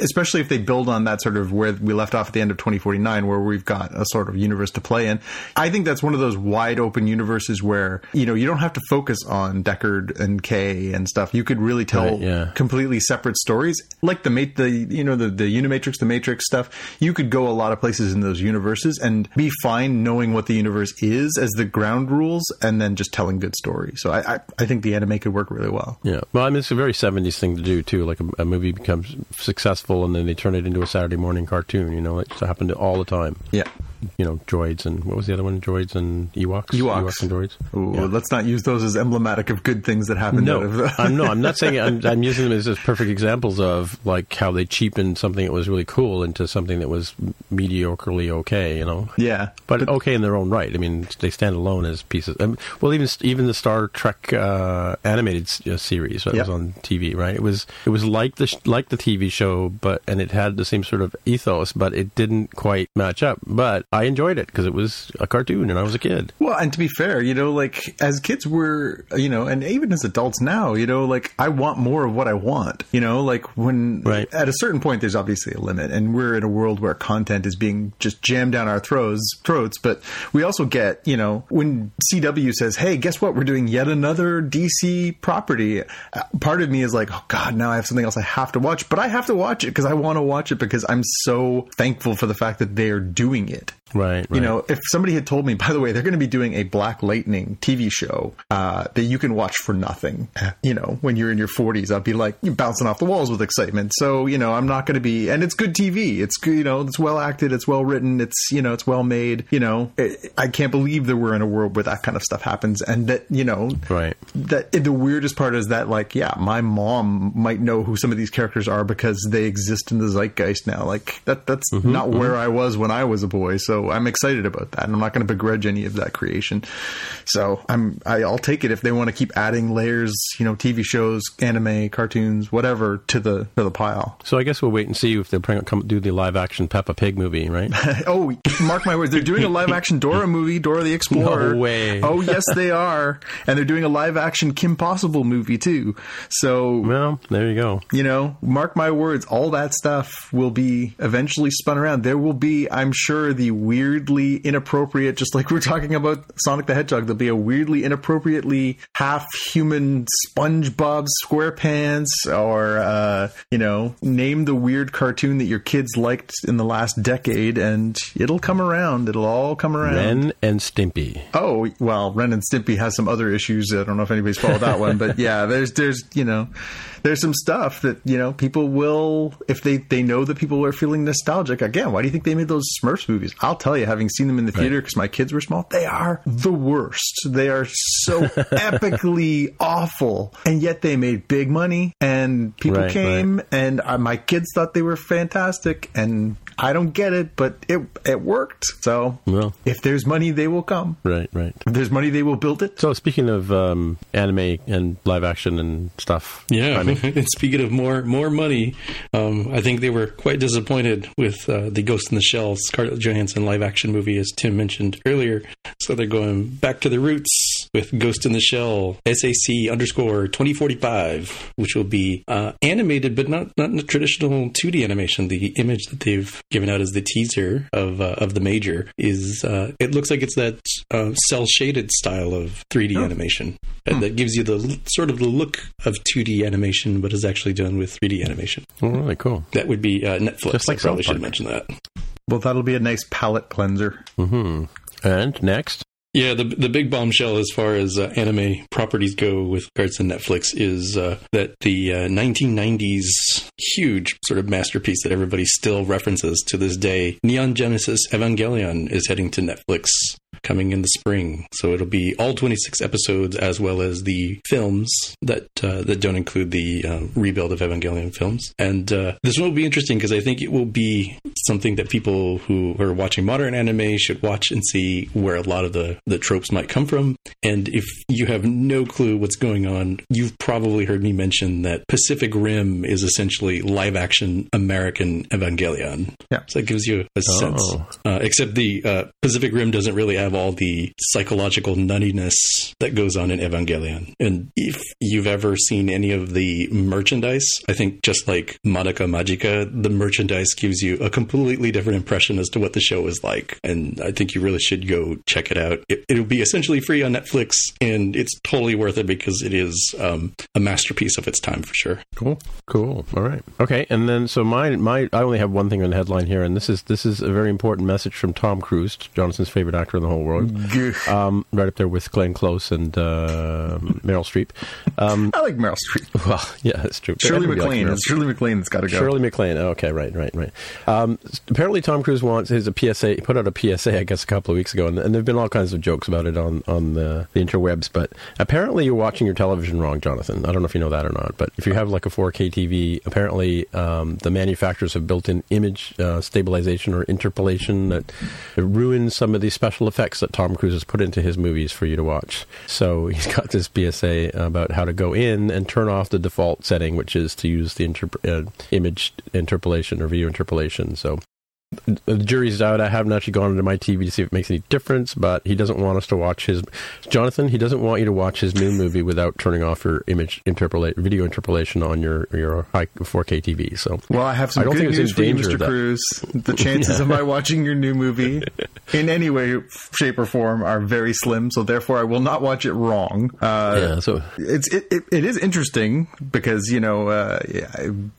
especially if they build on that sort of where we left off at the end of 2049 where we've got a sort of universe to play in. I think that's one of those wide open universes where, you know, you don't have to focus on Deckard and Kay and stuff. You could really tell Right, yeah. completely separate stories. Like the mate, the, you know, the, the Animatrix, the Matrix stuff. You could go a lot of places in those universes and be fine knowing what the universe is as the ground rules and then just telling good stories. So I, I, I think the anime could work really well. Yeah. Well, I mean, it's a very 70s thing to do, too. Like a, a movie becomes successful and then they turn it into a Saturday morning cartoon. You know, it happened to all the time. Yeah. You know, droids and what was the other one? Droids and Ewoks? Ewoks. and droids. Ooh, Yeah. let's not use those as emblematic of good things that happened No, of. I'm no, I'm not saying I'm, I'm using them as just perfect examples of like how they cheapened something that was really cool into something that was mediocrely okay, you know. yeah. But okay in their own right. I mean, they stand alone as pieces. Um, well, even even the Star Trek uh, animated uh, series that was on TV, right? It was it was like the sh- like the TV show, but and it had the same sort of ethos, but it didn't quite match up. But I enjoyed it because it was a cartoon, and I was a kid. Well, and to be fair, you know, like as kids, we're, you know, and even as adults now, you know, like I want more of what I want, you know, like when Right. at a certain point, there's obviously a limit, and we're in a world where content is being just jammed down our throats, throats. But we also get, you know, when CW says, "Hey, guess what? We're doing yet another DC property." uh, Part of me is like, "Oh God, now I have something else I have to watch," but I have to watch it because I want to watch it because I'm so thankful for the fact that they are doing it. Right, right. You know, if somebody had told me, by the way, they're going to be doing a Black Lightning TV show uh, that you can watch for nothing, you know, when you're in your 40s, I'd be like bouncing off the walls with excitement. So, you know, I'm not going to be, and it's good TV. It's good, you know, it's well acted, it's well written, it's, you know, it's well made. You know, it, I can't believe that we're in a world where that kind of stuff happens, and that, you know, Right. that the weirdest part is that like yeah my mom might know who some of these characters are because they exist in the zeitgeist now like that that's not where i was when i was a boy so i'm excited about that and i'm not going to begrudge any of that creation so i'm I, i'll take it if they want to keep adding layers you know tv shows anime cartoons whatever to the to the pile So I guess we'll wait and see if they'll bring, come do the live action Peppa Pig movie, right? [LAUGHS] oh, mark my words. They're doing a live action Dora [LAUGHS] movie, Dora the Explorer. No way. Oh, yes, they are. And they're doing a live action Kim Possible movie, too. So, well, there you go. you know, mark my words, all that stuff will be eventually spun around. There will be, I'm sure, the weirdly inappropriate, just like we we're talking about Sonic the Hedgehog, there'll be a weirdly inappropriately half human SpongeBob SquarePants or, uh, you know, name the weird cartoon that your kids liked in the last decade and it'll come around. It'll all come around. Ren and Stimpy. Oh well, Ren and Stimpy has some other issues. I don't know if anybody's followed that one, but yeah, there's there's you know there's some stuff that you know people will if they they know that people are feeling nostalgic. Again, why do you think they made those Smurfs movies? I'll tell you, having seen them in the theater because my kids were small, they are the worst. They are so [LAUGHS] epically awful, and yet they made big money, and people Right, came, and uh, my kids thought they were fantastic, and I don't get it, but it it worked. So Well. if there's money, they will come. Right, right. If there's money, they will build it. So speaking of um, anime and live action and stuff, Yeah, I mean, [LAUGHS] and speaking of more more money, um, I think they were quite disappointed with uh, the Ghost in the Shell Scarlett Johansson live action movie, as Tim mentioned earlier. So they're going back to the roots with Ghost in the Shell SAC underscore twenty forty five, which will be uh, animated, but not not in the traditional two D animation. The image that they've given out as the teaser of uh, of the major is uh, it looks like it's that uh, cel shaded style of three D animation uh, that gives you the sort of the look of 2D animation, but is actually done with 3D animation. oh, really cool. That would be uh, Netflix. Just like I probably should Park. mention that. Well, that'll be a nice palate cleanser. hmm And next, Yeah, the the big bombshell as far as uh, anime properties go with regards to Netflix is uh, that the uh, 1990s huge sort of masterpiece that everybody still references to this day, Neon Genesis Evangelion, is heading to Netflix coming in the spring. So it'll be all 26 episodes as well as the films that uh, that don't include the uh, rebuild of Evangelion films. And uh, this one will be interesting because I think it will be something that people who are watching modern anime should watch and see where a lot of the the tropes might come from. And if you have no clue what's going on, you've probably heard me mention that Pacific Rim is essentially live action American Evangelion. Yeah. So that gives you a sense. Oh. Uh, except the uh, Pacific Rim doesn't really have all the psychological nuttiness that goes on in Evangelion. And if you've ever seen any of the merchandise, I think just like Madoka Magica, the merchandise gives you a completely different impression as to what the show is like. And I think you really should go check it out. It, will be essentially free on Netflix, and it's totally worth it because it is um, a masterpiece of its time for sure. Cool, cool. All right, okay. And then so my my I only have one thing on the headline here, and this is this is a very important message from Tom Cruise, Jonathan's favorite actor in the whole world, um, right up there with Glenn Close and uh, Meryl Streep. Um, I like Meryl Streep. Well, [LAUGHS] yeah, that's true. Shirley MacLaine. It's Shirley MacLaine that's got to go. Shirley MacLaine. Okay, right, right, right. Um, apparently, Tom Cruise wants his a PSA. He put out a PSA, I guess, a couple of weeks ago, and, and there've been all kinds of jokes about it on on the, the interwebs. But apparently, you're watching your television wrong, Jonathan. I don't know if you know that or not, but if you have like a 4K TV, apparently um, the manufacturers have built-in image uh, stabilization or interpolation that, that ruins some of the special effects that Tom Cruise has put into his movies for you to watch. So he's got this PSA about how to go in and turn off the default setting, which is to use the interp- uh, image interpolation or video interpolation. So the jury's out. I haven't actually gone into my TV to see if it makes any difference, but he doesn't want us to watch his. Jonathan, he doesn't want you to watch his new movie without turning off your image interpolate, video interpolation on your your high 4K TV. So, well, I have some I don't good think news for you, Mr. Cruise. The [LAUGHS] chances yeah. of my watching your new movie [LAUGHS] in any way, shape, or form are very slim. So, therefore, I will not watch it wrong. Uh, yeah, so it's it, it, it is interesting because you know uh,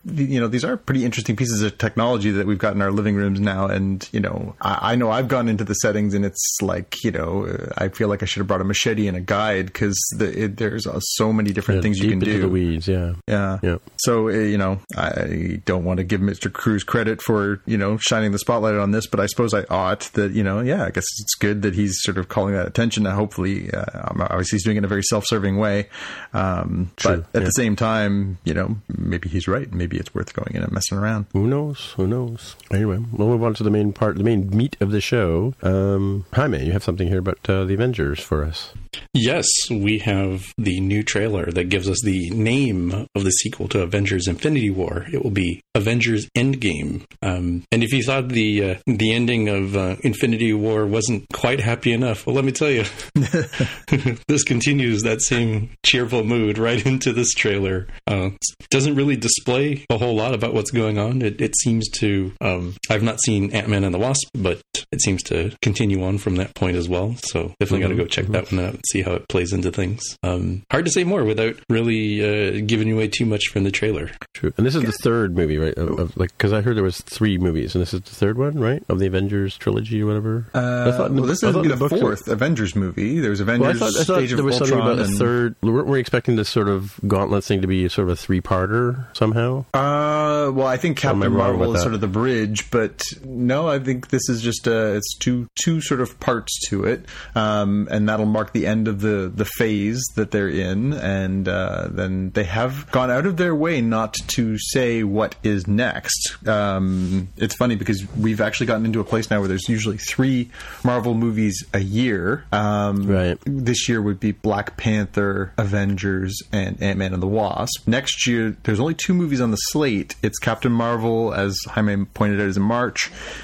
you know these are pretty interesting pieces of technology that we've got in our living rooms now, and you know, I, I, know I've gone into the settings, and it's like you know, I feel like I should have brought a machete and a guide because the, there's uh, so many different yeah, things you can do. The weeds, yeah, yeah, yeah. So uh, you know, I don't want to give Mr. Cruise credit for you know shining the spotlight on this, but I suppose I ought. That you know, yeah, I guess it's good that he's sort of calling that attention. And hopefully, uh, obviously, he's doing it in a very self-serving way. Um, True, but at yeah. the same time, you know, maybe he's right. Maybe it's worth going in and messing around. Who knows? Who knows? Anyway, we'll move on to the main part, the main meat of the show. Um, Jaime, you have something here about uh, the Avengers for us. Yes, we have the new trailer that gives us the name of the sequel to Avengers: Infinity War. It will be Avengers: Endgame. Um, and if you thought the uh, the ending of uh, Infinity War wasn't quite happy enough, well, let me tell you, [LAUGHS] [LAUGHS] this continues that same cheerful mood right into this trailer. Uh, doesn't really display a whole lot about what's going on. It, it seems to. Um, I've not seen Ant Man and the Wasp, but it seems to continue on from that point as well. So definitely mm-hmm, got to go check mm-hmm. that one out and see how it plays into things. Um, hard to say more without really uh, giving away too much from the trailer. True, and this is the third movie, right? Of, of, like, because I heard there was three movies, and this is the third one, right, of the Avengers trilogy or whatever. Uh, thought, well, this is the, the fourth Avengers movie. There was Avengers. Well, I thought, I thought Age there was something about and... a third. Weren't we expecting this sort of gauntlet thing to be sort of a three-parter somehow? Uh, well, I think Captain Marvel is sort of the bridge, but no, I think this is just a it's two two sort of parts to it, um, and that'll mark the end of the the phase that they're in, and uh, then they have gone out of their way not to say what is next. Um, it's funny because we've actually gotten into a place now where there's usually three Marvel movies a year. Um, right. This year would be Black Panther, Avengers, and Ant Man and the Wasp. Next year, there's only two movies on the slate. It's Captain Marvel, as Jaime pointed out, is in March,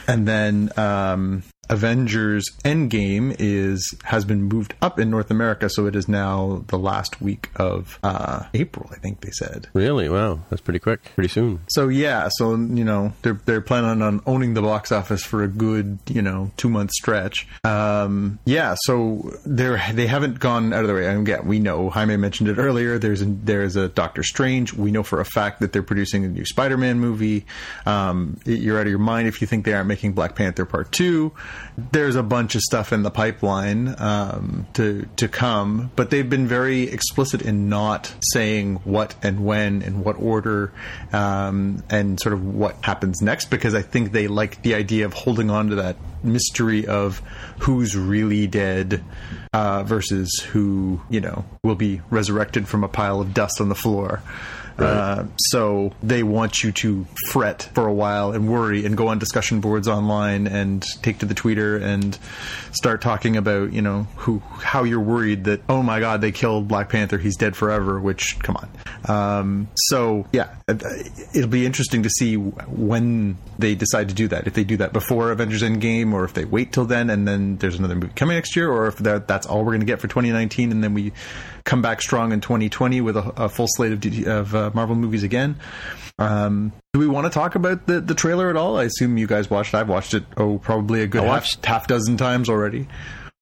and then um, Avengers Endgame is has been moved up in North America, so it is now the last week of uh, April. I think they said. Really? Wow, that's pretty quick. Pretty soon. So yeah, so you know they're they're planning on owning the box office for a good you know two month stretch. Um, yeah, so they're they haven't gone out of their way. I mean, yeah, we know Jaime mentioned it earlier. There's a, there's a Doctor Strange. We know for a fact that they're producing a new Spider Man movie. Um, you're out of your mind if you think they aren't making Black Panther Part Two there's a bunch of stuff in the pipeline um, to to come, but they've been very explicit in not saying what and when and what order um, and sort of what happens next because I think they like the idea of holding on to that mystery of who's really dead uh, versus who you know will be resurrected from a pile of dust on the floor. Right. Uh, so they want you to fret for a while and worry and go on discussion boards online and take to the Twitter and start talking about you know who how you're worried that oh my god they killed Black Panther he's dead forever which come on um, so yeah it'll be interesting to see when they decide to do that if they do that before Avengers Endgame or if they wait till then and then there's another movie coming next year or if that, that's all we're going to get for 2019 and then we come back strong in 2020 with a, a full slate of, of uh, Marvel movies again. Um, do we want to talk about the, the trailer at all? I assume you guys watched. I've watched it. Oh, probably a good half, half dozen times already.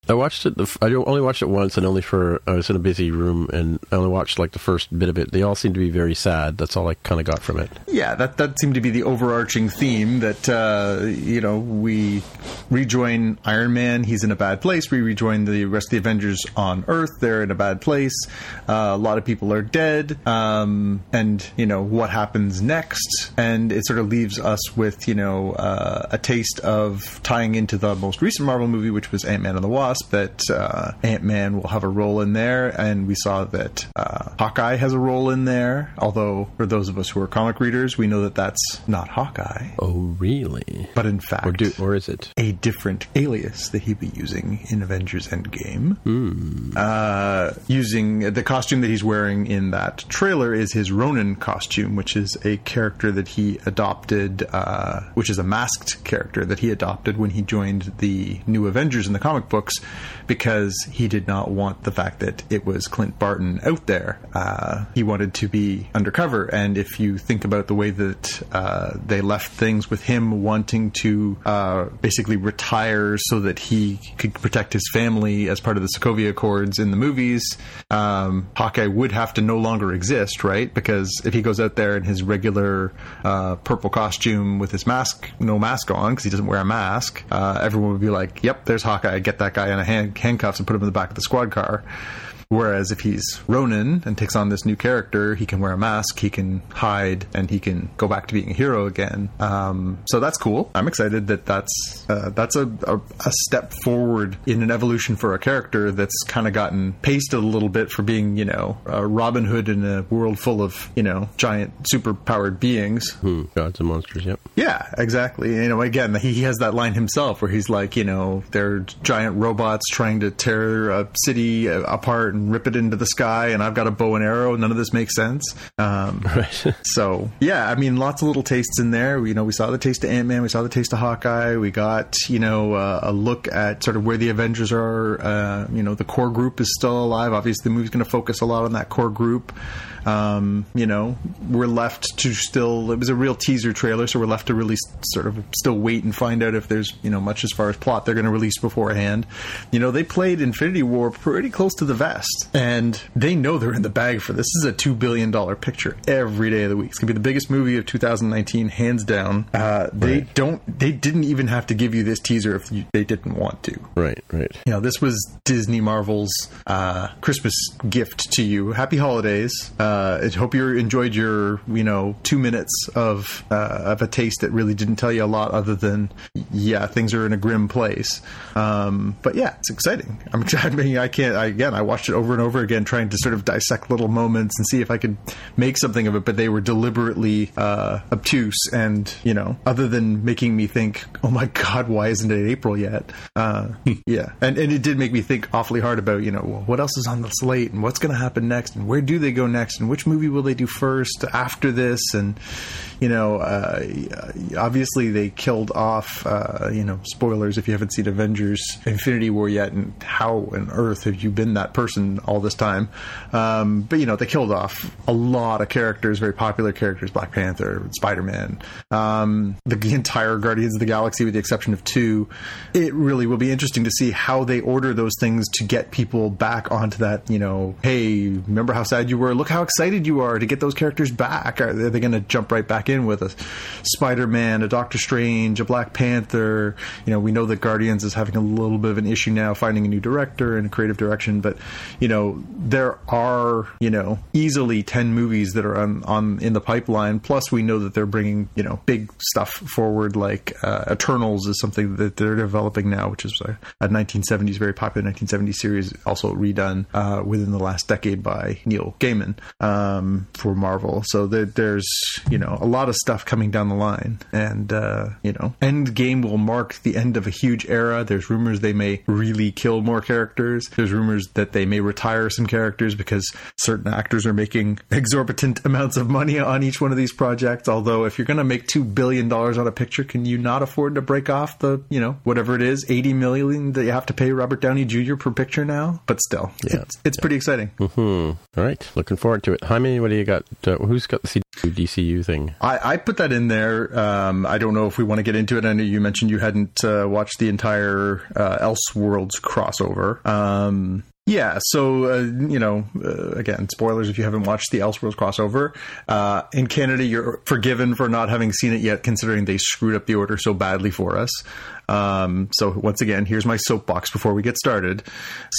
I watched it. The, I only watched it once, and only for I was in a busy room, and I only watched like the first bit of it. They all seem to be very sad. That's all I kind of got from it. Yeah, that that seemed to be the overarching theme. That uh, you know, we rejoin Iron Man. He's in a bad place. We rejoin the rest of the Avengers on Earth. They're in a bad place. Uh, a lot of people are dead. Um, and you know what happens next, and it sort of leaves us with you know uh, a taste of tying into the most recent Marvel movie, which was Ant Man and the Wasp that uh, Ant Man will have a role in there, and we saw that uh, Hawkeye has a role in there. Although, for those of us who are comic readers, we know that that's not Hawkeye. Oh, really? But in fact, or, do, or is it a different alias that he'll be using in Avengers Endgame? Hmm. Uh, using the costume that he's wearing in that trailer is his Ronin costume, which is a character that he adopted, uh, which is a masked character that he adopted when he joined the New Avengers in the comic books because he did not want the fact that it was Clint Barton out there. Uh, he wanted to be undercover. And if you think about the way that uh, they left things with him wanting to uh, basically retire so that he could protect his family as part of the Sokovia Accords in the movies, um, Hawkeye would have to no longer exist, right? Because if he goes out there in his regular uh, purple costume with his mask, no mask on, because he doesn't wear a mask, uh, everyone would be like, yep, there's Hawkeye, get that guy in a hand, handcuffs and put him in the back of the squad car. Whereas if he's Ronin and takes on this new character, he can wear a mask, he can hide, and he can go back to being a hero again. Um, so that's cool. I'm excited that that's uh, that's a, a, a, step forward in an evolution for a character that's kind of gotten pasted a little bit for being, you know, Robin Hood in a world full of, you know, giant super powered beings. Hmm, gods and monsters, yep. Yeah, exactly. You know, again, he, he has that line himself where he's like, you know, they're giant robots trying to tear a city apart and rip it into the sky, and I've got a bow and arrow. None of this makes sense. Um, [LAUGHS] right. so yeah, I mean, lots of little tastes in there. You know, we saw the taste of Ant Man, we saw the taste of Hawkeye, we got you know uh, a look at sort of where the Avengers are. Uh, you know, the core group is still alive. Obviously, the movie's going to focus a lot on that core group. Um, you know, we're left to still. It was a real teaser trailer, so we're left to really sort of still wait and find out if there's you know much as far as plot they're going to release beforehand. You know, they played Infinity War pretty close to the vest, and they know they're in the bag for this. This is a two billion dollar picture every day of the week. It's gonna be the biggest movie of 2019, hands down. Uh, they right. don't. They didn't even have to give you this teaser if you, they didn't want to. Right. Right. You know, this was Disney Marvel's uh, Christmas gift to you. Happy holidays. Uh, I hope you enjoyed your, you know, two minutes of uh, of a taste that really didn't tell you a lot other than, yeah, things are in a grim place. Um, but yeah, it's exciting. I'm, [LAUGHS] I mean, I can't. I, again, I watched it over and over again, trying to sort of dissect little moments and see if I could make something of it. But they were deliberately uh, obtuse, and you know, other than making me think, oh my god, why isn't it April yet? Uh, [LAUGHS] yeah, and and it did make me think awfully hard about, you know, well, what else is on the slate and what's going to happen next and where do they go next and which movie will they do first after this? And you know, uh, obviously they killed off, uh, you know, spoilers if you haven't seen Avengers Infinity War yet, and how on earth have you been that person all this time? Um, but, you know, they killed off a lot of characters, very popular characters, Black Panther, Spider Man, um, the, entire Guardians of the Galaxy, with the exception of two. It really will be interesting to see how they order those things to get people back onto that, you know, hey, remember how sad you were? Look how excited you are to get those characters back. Are they going to jump right back in? In with a Spider-Man, a Doctor Strange, a Black Panther. You know, we know that Guardians is having a little bit of an issue now finding a new director and creative direction, but you know, there are you know easily ten movies that are on, on in the pipeline. Plus, we know that they're bringing you know big stuff forward, like uh, Eternals is something that they're developing now, which is a, a 1970s very popular 1970s series, also redone uh, within the last decade by Neil Gaiman um, for Marvel. So there, there's you know a lot lot of stuff coming down the line, and uh, you know, Endgame will mark the end of a huge era. There's rumors they may really kill more characters. There's rumors that they may retire some characters because certain actors are making [LAUGHS] exorbitant amounts of money on each one of these projects. Although, if you're going to make two billion dollars on a picture, can you not afford to break off the you know whatever it is, eighty million that you have to pay Robert Downey Jr. per picture now? But still, Yeah. it's, it's pretty exciting. Hmm. All right. Looking forward to it. Jaime, what do you got? Uh, who's got the CW DCU thing? I, I put that in there. Um, I don't know if we want to get into it. I know you mentioned you hadn't uh, watched the entire uh, Elseworlds crossover. Um, yeah, so uh, you know, uh, again, spoilers if you haven't watched the Elseworlds crossover. Uh, in Canada, you're forgiven for not having seen it yet, considering they screwed up the order so badly for us. Um, so once again, here's my soapbox before we get started.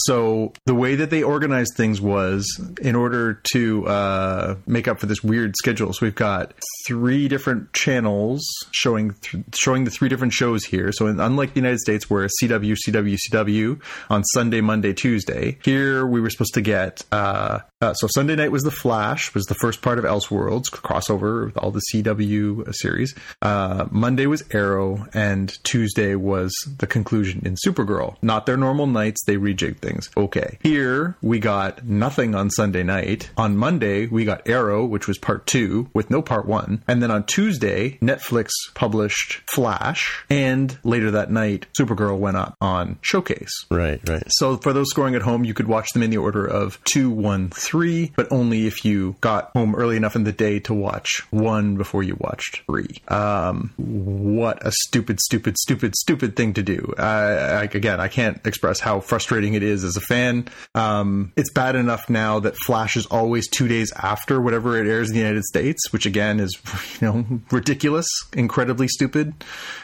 So the way that they organized things was in order to uh, make up for this weird schedule. So we've got three different channels showing th- showing the three different shows here. So in, unlike the United States, where CW, CW, CW on Sunday, Monday, Tuesday, here we were supposed to get. Uh, uh, so Sunday night was the Flash, was the first part of Elseworlds crossover with all the CW series. Uh, Monday was Arrow, and Tuesday was the conclusion in Supergirl. Not their normal nights; they rejig things. Okay, here we got nothing on Sunday night. On Monday we got Arrow, which was part two with no part one, and then on Tuesday Netflix published Flash, and later that night Supergirl went up on Showcase. Right, right. So for those scoring at home, you could watch them in the order of two, one, three, but only if you got home early enough in the day to watch one before you watched three. Um, what a stupid, stupid, stupid, stupid thing to do. I, again, I can't express how frustrating it is as a fan. Um, it's bad enough now that Flash is always two days after whatever it airs in the United States, which again is [LAUGHS] you know ridiculous, incredibly stupid.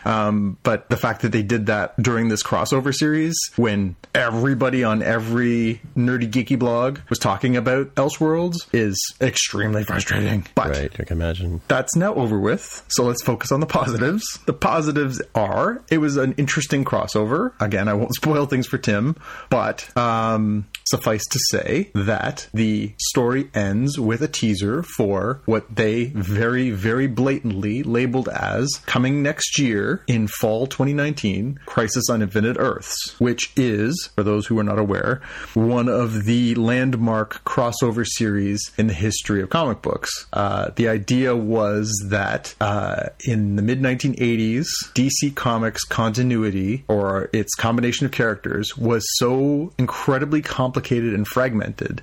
Um, but the fact that they did that during this crossover series, when everybody on every nerdy geeky blog was talking about Elseworlds, is extremely frustrating. But Right, I can imagine. that's now over with. So let's focus on the positives. The positives are it was an interesting crossover. Again, I won't [LAUGHS] spoil things for Tim, but um, suffice to say that the story ends with a teaser for what they very, very blatantly labeled as coming next year in fall 2019 Crisis on Infinite Earths, which is, for those who are not aware, one of the landmark crossover series in the history of comic books. Uh, the idea was that uh, in the mid 1980s, DC Comics continuity, or its combination of characters, was so incredibly complicated and fragmented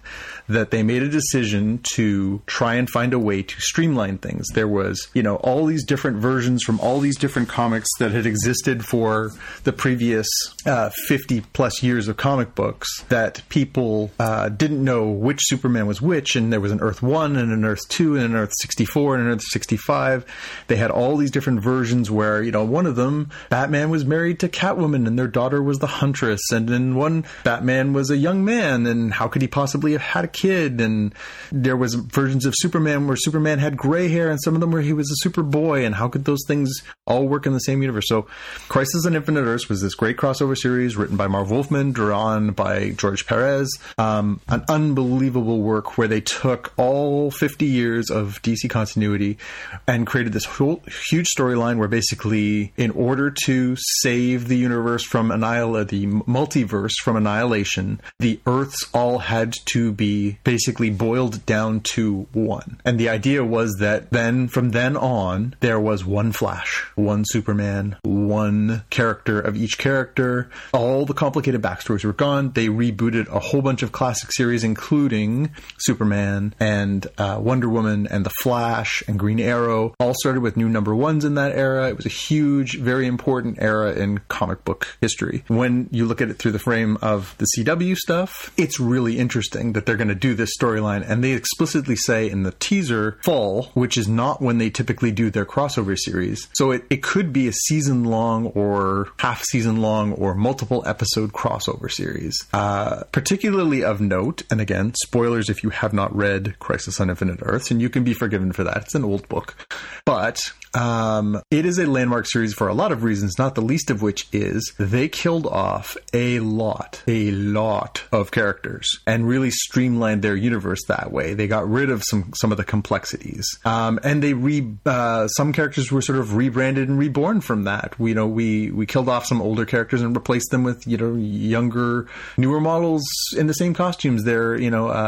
that they made a decision to try and find a way to streamline things. There was, you know, all these different versions from all these different comics that had existed for the previous uh, 50 plus years of comic books that people uh, didn't know which Superman was which, and there was an Earth 1 and an Earth 2 and an Earth 64 and an Earth 65. They had all these different versions where, you know, one of them, Batman was married to Catwoman and their daughter was the Huntress, and then one, Batman was a young man, and how could he possibly have had a kid? And there was versions of Superman where Superman had gray hair, and some of them where he was a Superboy, and how could those things all work in the same universe? So, Crisis on Infinite Earths was this great crossover series written by Marv Wolfman, drawn by George Perez, um, an unbelievable work where they took all 50 years of DC continuity and created this whole huge storyline where basically, in order to save the universe from annihil- the multiverse from annihilation, the Earths all had to be basically boiled down to one. And the idea was that then, from then on, there was one Flash, one Superman, one character of each character. All the complicated backstories were gone. They rebooted a whole bunch of classic series, including Superman and uh, Wonder Woman and The Flash and Green Arrow. All started with new number ones in that era. It was a huge, very important era in comic book history. When you look at it through the frame of the CW stuff, it's really interesting that they're going to do this storyline. And they explicitly say in the teaser fall, which is not when they typically do their crossover series. So it, it could be a season long or half season long or multiple episode crossover series. Uh, particularly of note, and again, if you have not read Crisis on Infinite Earths, and you can be forgiven for that. It's an old book. But um, it is a landmark series for a lot of reasons, not the least of which is they killed off a lot, a lot of characters and really streamlined their universe that way. They got rid of some some of the complexities, um, and they re uh, some characters were sort of rebranded and reborn from that. We you know we we killed off some older characters and replaced them with you know younger, newer models in the same costumes. They're you know uh,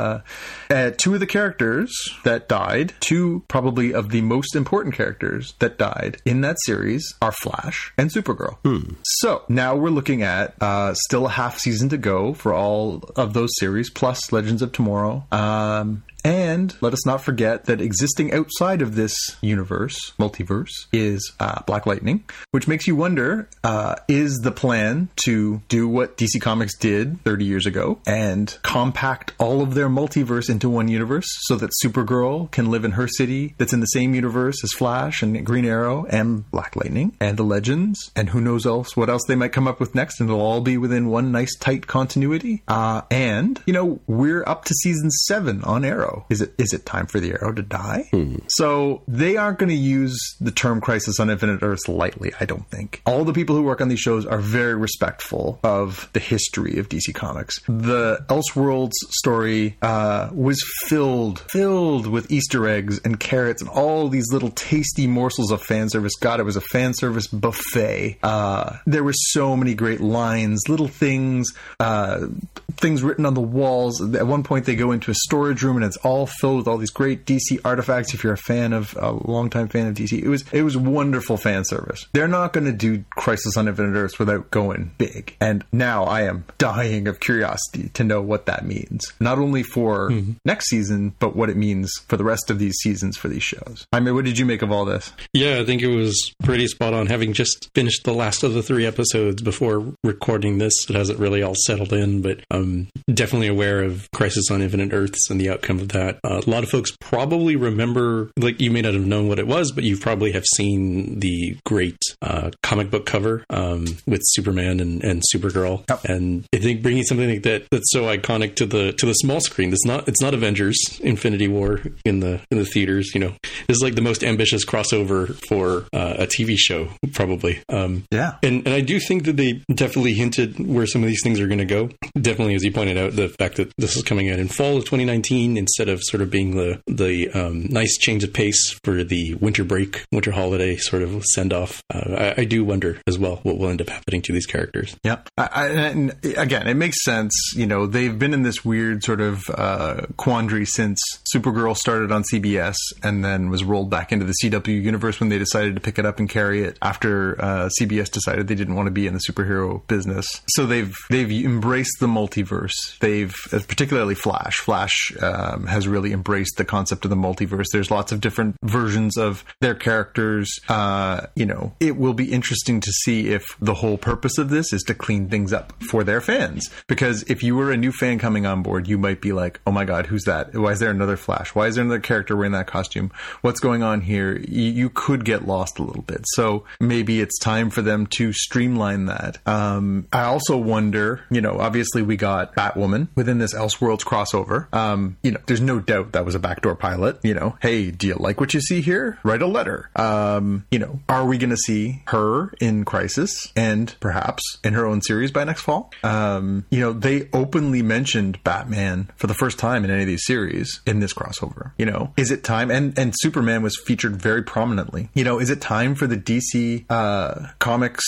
uh, two of the characters that died, two probably of the most important characters that died in that series are Flash and Supergirl. So now we're looking at uh, still a half season to go for all of those series, plus Legends of Tomorrow. Um, and let us not forget that existing outside of this universe, multiverse, is uh, Black Lightning, which makes you wonder uh, is the plan to do what DC Comics did 30 years ago and compact all of their multiverse into one universe so that Supergirl can live in her city that's in the same universe as Flash and Green Arrow and Black Lightning and the Legends and who knows else what else they might come up with next and it'll all be within one nice tight continuity. Uh, and, you know, we're up to season seven on Arrow. Is it is it time for the Arrow to die? So they aren't going to use the term Crisis on Infinite Earths lightly, I don't think. All the people who work on these shows are very respectful of the history of DC Comics. The Elseworlds story uh, was filled filled with Easter eggs and carrots and all these little tasty morsels of fan service. God, it was a fan service buffet. Uh, there were so many great lines, little things, uh, things written on the walls. At one point, they go into a storage room and it's all filled with all these great DC artifacts. If you're a fan of a longtime fan of DC, it was it was wonderful fan service. They're not going to do Crisis on Infinite Earths without going big. And now I am dying of curiosity to know what that means, not only for mm-hmm. next season, but what it means for the rest of these seasons for these shows. I mean, what did you make of all this? Yeah, I think it was pretty spot on. Having just finished the last of the three episodes before recording this, it hasn't really all settled in, but I'm definitely aware of Crisis on Infinite Earths and the outcome of that. Uh, a lot of folks probably remember, like you may not have known what it was, but you probably have seen the great uh, comic book cover um, with Superman and, and Supergirl. Yep. And I think bringing something like that that's so iconic to the to the small screen. It's not it's not Avengers Infinity War in the in the theaters. You know, this is like the most ambitious crossover for uh, a TV show, probably. Um, Yeah. and and I do think that they definitely hinted where some of these things are going to go. Definitely, as you pointed out, the fact that this is coming out in fall of 2019 instead of sort of being the the um, nice change of pace for the winter break, winter holiday sort of send off. Uh, I, I do wonder as well what will end up happening to these characters. Yeah. I, I, again, it makes sense. You know, they've been in this weird sort of uh, quandary since Supergirl started on CBS and then was rolled back into the CW universe when they decided to pick it up and carry it after uh, CBS decided they didn't want to be in the superhero business. So they've they've embraced the multiverse. They've particularly Flash. Flash um, has really embraced the concept of the multiverse. There's lots of different versions of their characters. Uh, you know, it will be interesting to see if the whole purpose of this is to clean things up for their fans. Because if you were a new fan coming on board, you might be like, "Oh my God, who's that? Why is there another Flash? Why is there another character wearing that costume? What's going on here?" You, you could get lost a little bit. So maybe it's time for them to streamline that. Um, I also wonder, you know, obviously we got Batwoman within this Elseworlds crossover. Um, you know, there's no doubt that was a backdoor pilot. You know, hey, do you like what you see here? Write a letter. Um, you know, are we going to see her in Crisis and perhaps in her own series by next fall? Um, you know, they openly mentioned Batman for the first time in any of these series in this crossover. You know, is it time? And and Superman was featured very prominently. You know, is it time for the DC uh, Comics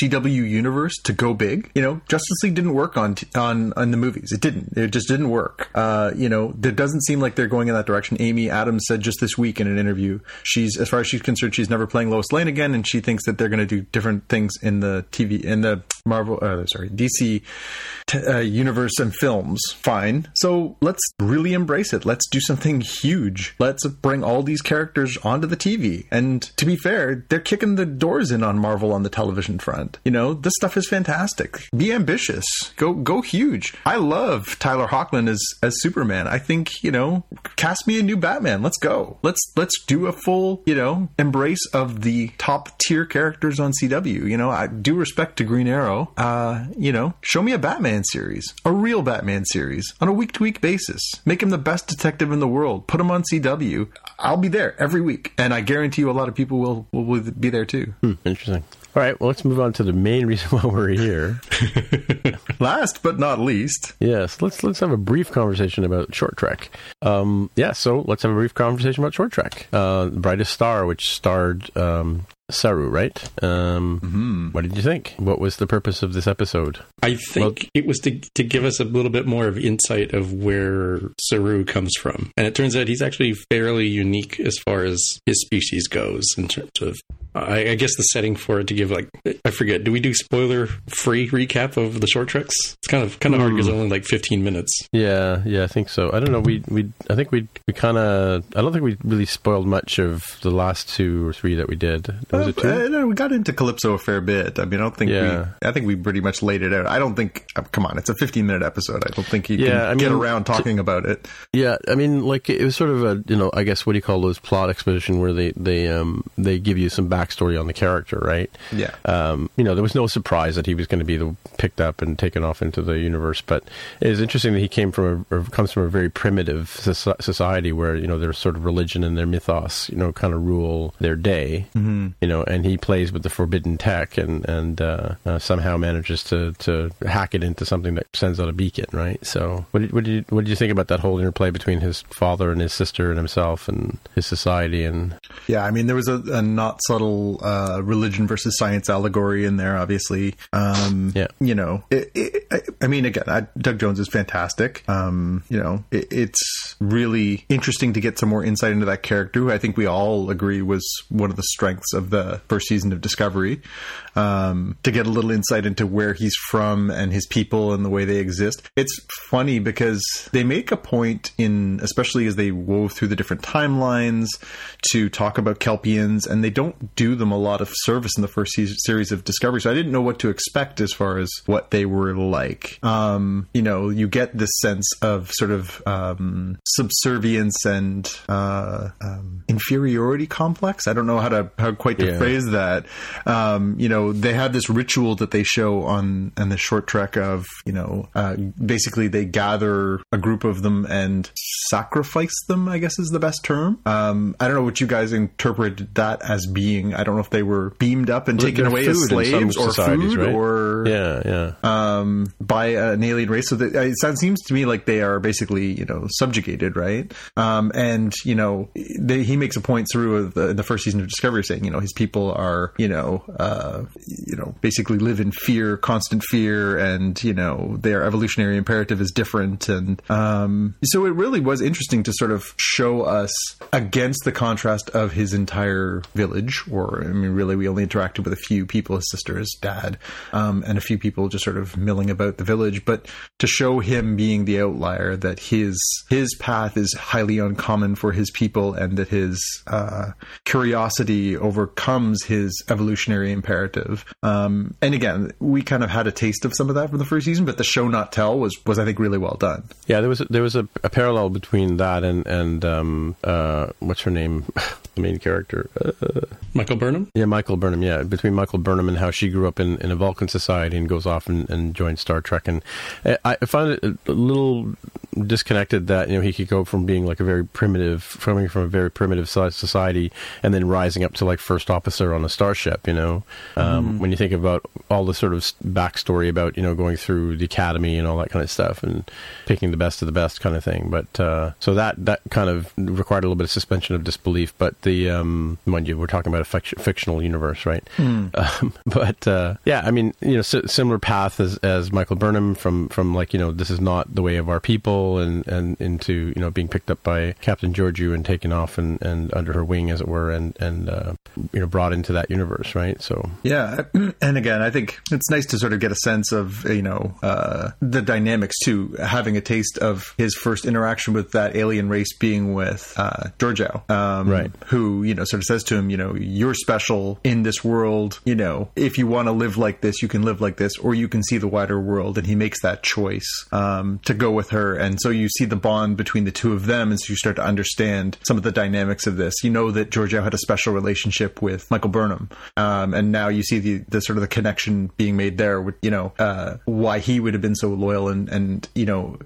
CW universe to go big? You know, Justice League didn't work on t- on on the movies. It didn't. It just didn't work. Uh, you know, it doesn't seem like they're going in that direction. Amy Adams said just this week in an interview, she's as far as she's concerned, she's never playing Lois Lane again, and she thinks that they're going to do different things in the TV in the Marvel, uh, sorry, DC t- uh, universe and films. Fine. So let's really embrace it. Let's do something huge. Let's bring all these characters onto the TV. And to be fair, they're kicking the doors in on Marvel on the television front. You know, this stuff is fantastic. Be ambitious. Go go huge. I love Tyler Hoechlin as as Superman. I think you know, cast me a new Batman. Let's go. Let's let's do a full you know embrace of the top tier characters on CW. You know, I do respect to Green Arrow. uh, you know, show me a Batman series, a real Batman series on a week to week basis. Make him the best detective in the world. Put him on CW. I'll be there every week, and I guarantee you, a lot of people will will be there too. Hmm, interesting. All right, well, let's move on to the main reason [LAUGHS] why we're here. [LAUGHS] Last but not least, yes, let's let's have a brief conversation about Short Trek. Um, yeah, so let's have a brief conversation about Short Trek. Uh, Brightest Star, which starred um, Saru, right? Um, mm-hmm. What did you think? What was the purpose of this episode? I think well, it was to to give us a little bit more of insight of where Saru comes from, and it turns out he's actually fairly unique as far as his species goes in terms of. I, I guess the setting for it to give like I forget. Do we do spoiler free recap of the short treks? It's kind of kind of hard because only like fifteen minutes. Yeah, yeah, I think so. I don't know. We we I think we we kind of I don't think we really spoiled much of the last two or three that we did was it uh, we got into Calypso a fair bit. I mean, I don't think yeah. we. I think we pretty much laid it out. I don't think. Uh, come on, it's a 15 minute episode. I don't think you yeah, can I mean, get around talking to, about it. Yeah, I mean, like it was sort of a you know, I guess what do you call those plot exposition where they they um they give you some backstory on the character, right? Yeah. Um, you know, there was no surprise that he was going to be the, picked up and taken off into the universe, but it is interesting that he came from a, or comes from a very primitive society where you know their sort of religion and their mythos, you know, kind of rule their day. Mm-hmm. You know, and he plays with the forbidden tech and and uh, uh, somehow manages to, to hack it into something that sends out a beacon, right? So, what did, what did you what did you think about that whole interplay between his father and his sister and himself and his society and? Yeah, I mean, there was a, a not subtle uh, religion versus science allegory in there, obviously. Um, yeah, you know, it, it, I, I, mean, again, I, Doug Jones is fantastic. Um, you know, it, it's really interesting to get some more insight into that character, who I think we all agree was one of the strengths of the first season of Discovery, um, to get a little insight into where he's from and his people and the way they exist. It's funny because they make a point in, especially as they wove through the different timelines, to talk about Kelpiens, and they don't do them a lot of service in the first se- series of Discovery. So I didn't know what to expect as far as what they were like. Um, you know, you get this sense of sort of um, subservience and uh, um, inferiority complex. I don't know how to how quite to yeah. phrase that. Um, you know, they have this ritual that they show on on the short trek of you know, uh, basically they gather a group of them and sacrifice them. I guess is the best term. Um, I don't know what you guys interpreted that as being. I don't know if they were beamed up and taken away as slaves or food right? or yeah, yeah, um, by an alien race. So that, it seems to me like they are basically you know subjugated, right? Um, and you know, they, he makes a point through the, the first season of Discovery saying you know his people are you know uh, you know basically live in fear, constant fear, and you know their evolutionary imperative is different, and um, so it really was interesting to sort of show us against the contrast of his entire village. Or I mean, really, we only interacted with a few people, his sister, his dad, um, and a few people just sort of milling about the village, but to show him being the outlier, that his his path is highly uncommon for his people, and that his uh, curiosity overcomes his evolutionary imperative. Um, and again, we kind of had a taste of some of that from the first season, but the show not tell was was I think really well done. Yeah, there was a, there was a, a parallel between that and and um, uh, what's her name, [LAUGHS] the main character, uh, Michael Burnham. Yeah, Michael Burnham. Yeah, between Michael Burnham and how she grew up in, in a Vulcan society and goes off and, and joins Star Trek, and I, I find it a little disconnected that you know he could go from being like a very primitive, coming from a very primitive society, and then rising up to like first officer on a starship. You know, um, mm. when you think about all the sort of backstory about you know going through the academy and all that kind of stuff, and picking the best of the best kind of thing. But uh, so that that kind of required a little bit of suspension of disbelief. But the um, mind you, we're talking about a fic- fictional universe, right? Mm. [LAUGHS] Um, but uh, yeah, I mean, you know, s- similar path as as Michael Burnham from from like you know this is not the way of our people, and and into you know being picked up by Captain Georgiou and taken off and and under her wing, as it were, and and uh, you know brought into that universe, right? So yeah, [CLEARS THROAT] and again, I think it's nice to sort of get a sense of you know uh, the dynamics too, having a taste of his first interaction with that alien race being with uh, Georgiou, um, right? Who you know sort of says to him, you know, you're special in this world. You know, if you want to live like this, you can live like this, or you can see the wider world. And he makes that choice um, to go with her and so you see the bond between the two of them, and so you start to understand some of the dynamics of this. You know that Georgiou had a special relationship with Michael Burnham, um, and now you see the, the sort of the connection being made there with you know uh, why he would have been so loyal, and and you know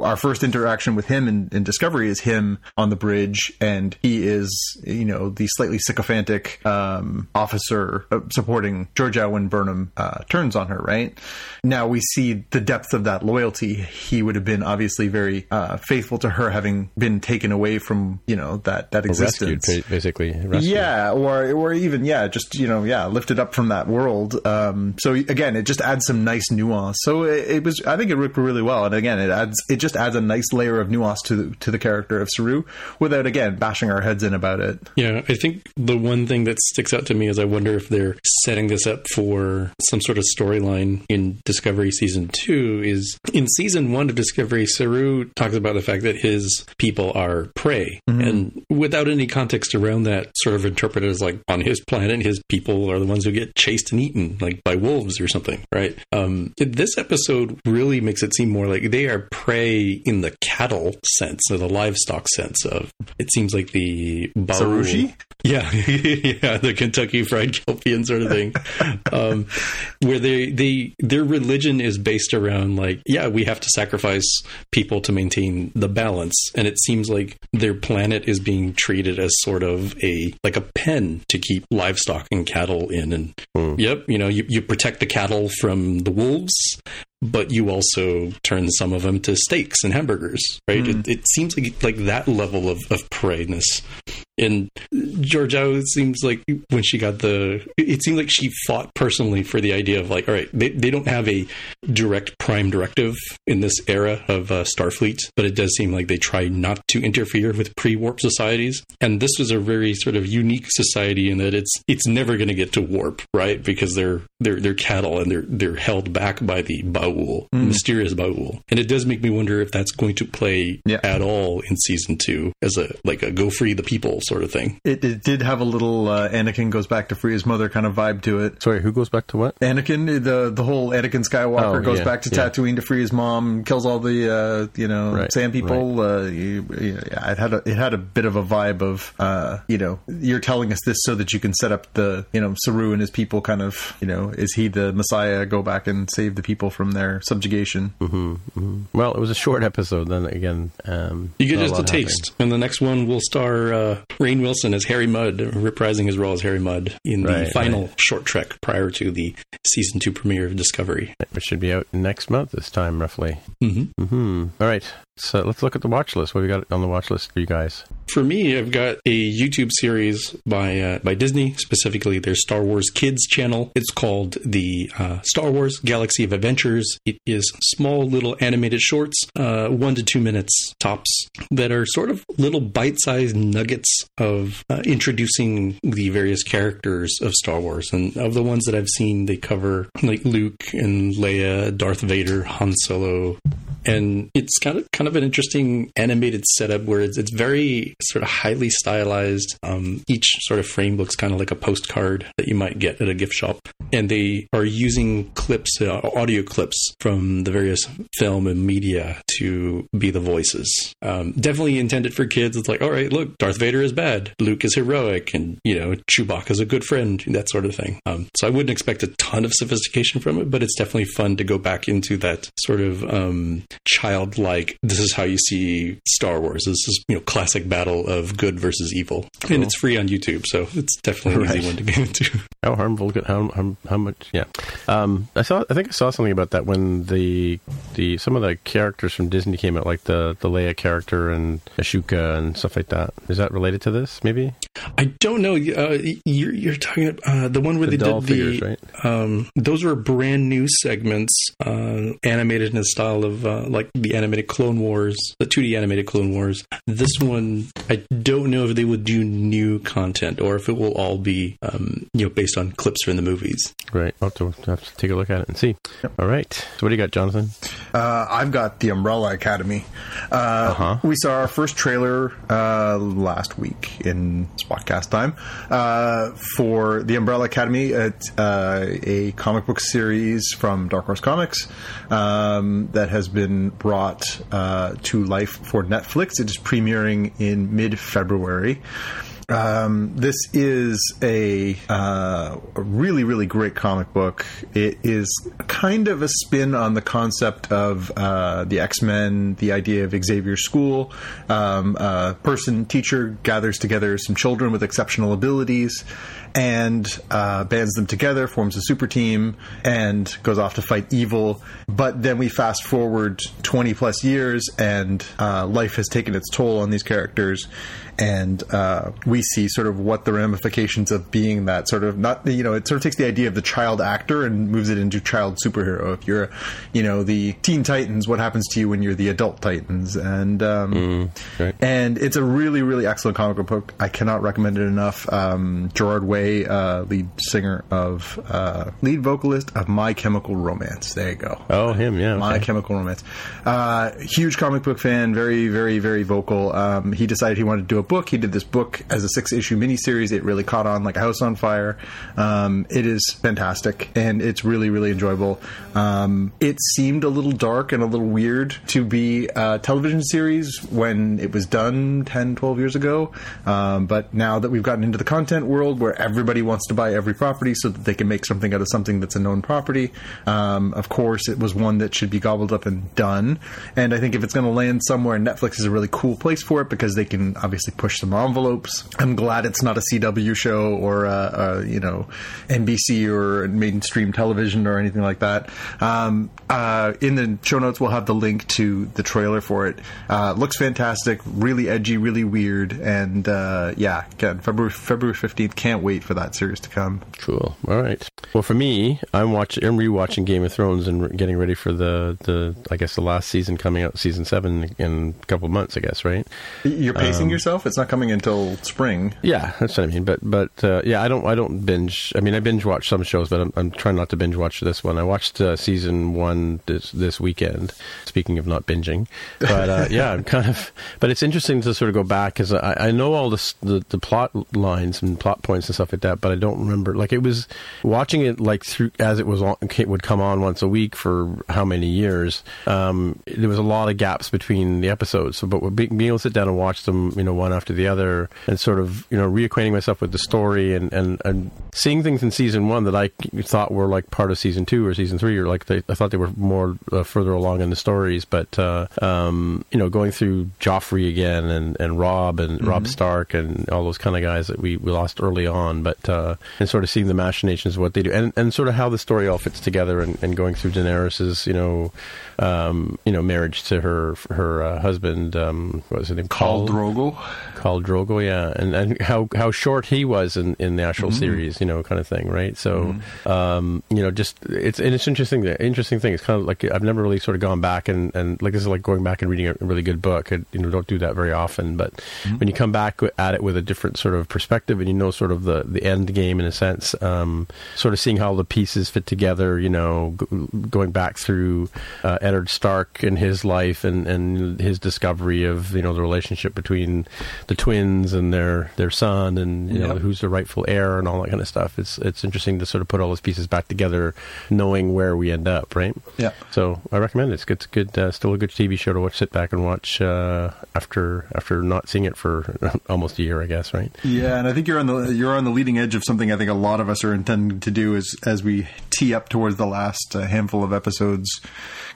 our first interaction with him in, in Discovery is him on the bridge, and he is you know the slightly sycophantic um, officer uh, supporting Georgiou when Burnham uh, turns on her. Right now we see the depth of that loyalty. He would have been obviously very uh, faithful to her, having been taken away from you know that that existence, rescued, basically. Rescued. Yeah, or or even yeah, just you know yeah, lifted up from that world. Um, so again, it just adds some nice nuance. So it, it, was, I think it worked really well, and again, it adds it just adds a nice layer of nuance to the, to the character of Saru without again bashing our heads in about it. Yeah, I think the one thing that sticks out to me is I wonder if they're setting this up for some sort of storyline in Discovery season two. Is in season one of Discovery, Saru talks about the fact that his people are prey, mm-hmm. and without any context around that, sort of interpreted as like on his planet, his people are the ones who get chased and eaten, like by wolves or something, right? Um, this episode really makes it seem more like they are prey in the cattle sense or the livestock sense of. It seems like the Sarushi. [LAUGHS] Yeah, [LAUGHS] yeah, the Kentucky Fried Kelpien sort of thing, [LAUGHS] um, where they they their religion is based around like, yeah, we have to sacrifice people to maintain the balance, and it seems like their planet is being treated as sort of a like a pen to keep livestock and cattle in, and mm. yep, you know, you, you protect the cattle from the wolves, but you also turn some of them to steaks and hamburgers, right? Mm. It, it, seems like like that level of, of prayness and Georgiou seems like when she got the, it seemed like she fought personally for the idea of like, all right, they, they don't have a direct prime directive in this era of uh, Starfleet, but it does seem like they try not to interfere with pre-warp societies. And this was a very sort of unique society in that it's it's never going to get to warp, right? Because they're they're they're cattle and they're they're held back by the Ba'ul, mm. mysterious Ba'ul. And it does make me wonder if that's going to play yeah. at all in season two as a like a go free the people sort of thing. It, it did have a little uh, Anakin goes back to free his mother kind of vibe to it. Sorry, who goes back to what? Anakin, the the whole Anakin Skywalker oh, goes yeah, back to yeah. Tatooine to free his mom, kills all the uh, you know right, sand people. Right. Uh, you, yeah, it had a, it had a bit of a vibe of uh, you know you're telling us this so that you can set up the you know Saru and his people kind of you know is he the Messiah? Go back and save the people from their subjugation. Mm-hmm, mm-hmm. Well, it was a short episode. Then again, um, you get just a taste, and the next one will star uh, Rainn Wilson as Harry Mudd, reprising his role as Harry Mudd in the right, final right. short trek prior to the season two premiere of Discovery. It should be out next month, this time roughly. Mm-hmm. Mm-hmm. All right. So let's look at the watch list. What we got on the watch list for you guys? For me, I've got a YouTube series by uh, by Disney, specifically their Star Wars Kids channel. It's called the uh, Star Wars Galaxy of Adventures. It is small little animated shorts, uh, one to two minutes tops, that are sort of little bite-sized nuggets of uh, introducing the various characters of Star Wars. And of the ones that I've seen, they cover like Luke and Leia, Darth Vader, Han Solo, and it's kind of kind of an interesting animated setup where it's, it's very sort of highly stylized. Um, each sort of frame looks kind of like a postcard that you might get at a gift shop, and they are using clips, uh, audio clips from the various film and media to be the voices. Um, definitely intended for kids. It's like, all right, look, Darth Vader is bad, Luke is heroic, and you know, Chewbacca is a good friend, that sort of thing. Um, so I wouldn't expect a ton of sophistication from it, but it's definitely fun to go back into that sort of um, childlike. This is how you see Star Wars. This is you know classic battle of good versus evil, cool. and it's free on YouTube, so it's definitely an right. easy one to get into. [LAUGHS] How harmful? How how, how much? Yeah, um, I saw. I think I saw something about that when the the some of the characters from Disney came out, like the the Leia character and Ahsoka and stuff like that. Is that related to this? Maybe. I don't know. Uh, you're, you're talking about uh, the one where the they did figures, the. Right? Um, those were brand new segments, uh, animated in the style of uh, like the animated Clone Wars, the 2D animated Clone Wars. This one, I don't know if they would do new content or if it will all be, um, you know, based on clips from the movies. Right. I'll have to, have to take a look at it and see. Yep. All right. So what do you got, Jonathan? Uh, I've got the Umbrella Academy. Uh, uh-huh. We saw our first trailer uh, last week in Spotcast time uh, for the Umbrella Academy. It's uh, a comic book series from Dark Horse Comics um, that has been brought to life for Netflix. It is premiering in mid February. Um, this is a, uh, a, really, really great comic book. It is kind of a spin on the concept of uh, the X Men, the idea of Xavier School. Um, a person, teacher gathers together some children with exceptional abilities and uh, bands them together, forms a super team, and goes off to fight evil. But then we fast forward 20 plus years, and uh, life has taken its toll on these characters and uh, we see sort of what the ramifications of being that sort of not you know it sort of takes the idea of the child actor and moves it into child superhero. If you're, you know, the Teen Titans, what happens to you when you're the adult Titans? And um, mm, right. and it's a really really excellent comic book. I cannot recommend it enough. Um, Gerard Way, uh, lead singer of uh, lead vocalist of My Chemical Romance. There you go. Oh, him, yeah. My Chemical Romance. Uh, huge comic book fan. Very very very vocal. Um, he decided he wanted to do a book. He did this book as a six issue miniseries. It really caught on like a house on fire. Um, it is fantastic and it's really, really enjoyable. Um, it seemed a little dark and a little weird to be a television series when it was done 10, 12 years ago. Um, but now that we've gotten into the content world where everybody wants to buy every property so that they can make something out of something that's a known property, um, of course, it was one that should be gobbled up and done. And I think if it's going to land somewhere, Netflix is a really cool place for it because they can obviously push some envelopes. I'm glad it's not a CW show or a, a you know NBC or mainstream television or anything like that. Um, uh, in the show notes, we'll have the link to the trailer for it. Uh, looks fantastic, really edgy, really weird, and uh, yeah, again, February February fifteenth. Can't wait for that series to come. Cool. All right. Well, for me, I'm watching, I'm rewatching Game of Thrones and getting ready for the the I guess the last season coming out, season seven in a couple months. I guess right. You're pacing um, yourself. It's not coming until spring. Yeah, that's what I mean. But but uh, yeah, I don't I don't binge. I mean, I binge watch some shows, but I'm, I'm trying not to binge watch this one. I watched uh, season one this this weekend. Speaking of not binging, but uh, yeah, I'm kind of. But it's interesting to sort of go back because I, I know all the, the the plot lines and plot points and stuff like that, but I don't remember. Like it was watching it like through as it was on, it would come on once a week for how many years. Um, there was a lot of gaps between the episodes. So, but being able to sit down and watch them, you know, one after the other, and sort of you know reacquainting myself with the story and and, and seeing things in season one that I thought were like part of season two or season three, or like they, I thought they were more uh, further along in the stories. But uh, um, you know, going through Joffrey again and, and Robb and mm-hmm. Robb Stark and all those kind of guys that we, we lost early on, but uh, and sort of seeing the machinations of what they do and, and sort of how the story all fits together and, and going through Daenerys's you know um, you know marriage to her her uh, husband um, what was his name Khal Drogo Khal Drogo yeah and and how how short he was in in the actual mm-hmm. series you know kind of thing right so mm-hmm. um, you know just it's and it's interesting The interesting thing it's kind of like I've never really sort of gone back and and like this is like going back and reading a really good book I, you know don't do that very often but mm-hmm. when you come back at it with a different sort of perspective and you know sort of the the end game in a sense um, sort of seeing how the pieces fit together you know g- going back through uh, Eddard Stark and his life and and his discovery of you know the relationship between the twins and their their son and you yep. know who's the rightful heir and all that kind of stuff. It's it's interesting to sort of put all those pieces back together knowing where we end up right? Yeah. So I recommend it. It's good, it's good uh, still a good TV show to watch sit back and watch uh, after after not seeing it for [LAUGHS] almost a year I guess right? Yeah and I think you're on the you're on the leading edge of something I think a lot of us are intending to do as as we tee up towards the last uh, handful of episodes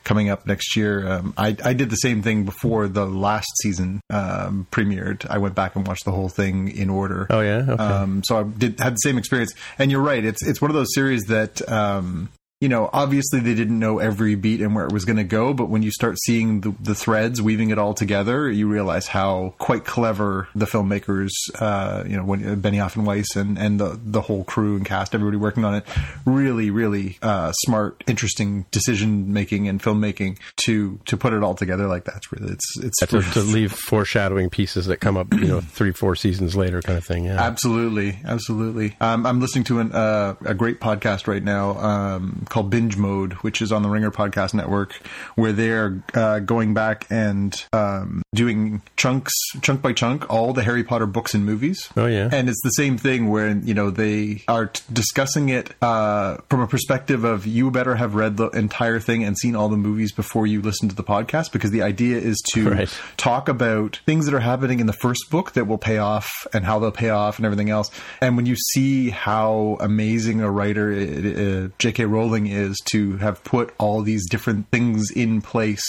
coming up next year. Um, I, I did the same thing before the last season um, premiered. I went back and watched the whole thing in order. Oh yeah, okay. Um, so I did had the same experience. And you're right. It's it's one of those series that um, you know, obviously they didn't know every beat and where it was going to go, but when you start seeing the, the, threads weaving it all together, you realize how quite clever the filmmakers, uh, you know, when uh, Benioff and Weiss and, and the, the whole crew and cast, everybody working on it, really, really uh, smart, interesting decision making and filmmaking to to put it all together like that. It's really, it's it's to, to, leave foreshadowing pieces that come up, you know, [CLEARS THROAT] three, four seasons later, kind of thing. Yeah, absolutely, absolutely. Um, I'm listening to an, uh, a great podcast right now. Um, called Binge Mode, which is on the Ringer Podcast Network, where they're uh, going back and um, doing chunks, chunk by chunk, all the Harry Potter books and movies. Oh, yeah. and it's the same thing where you know they are t- discussing it uh, from a perspective of you better have read the entire thing and seen all the movies before you listen to the podcast because the idea is to [LAUGHS] Right. talk about things that are happening in the first book that will pay off and how they'll pay off and everything else. And when you see how amazing a writer uh, J.K. Rowling is to have put all these different things in place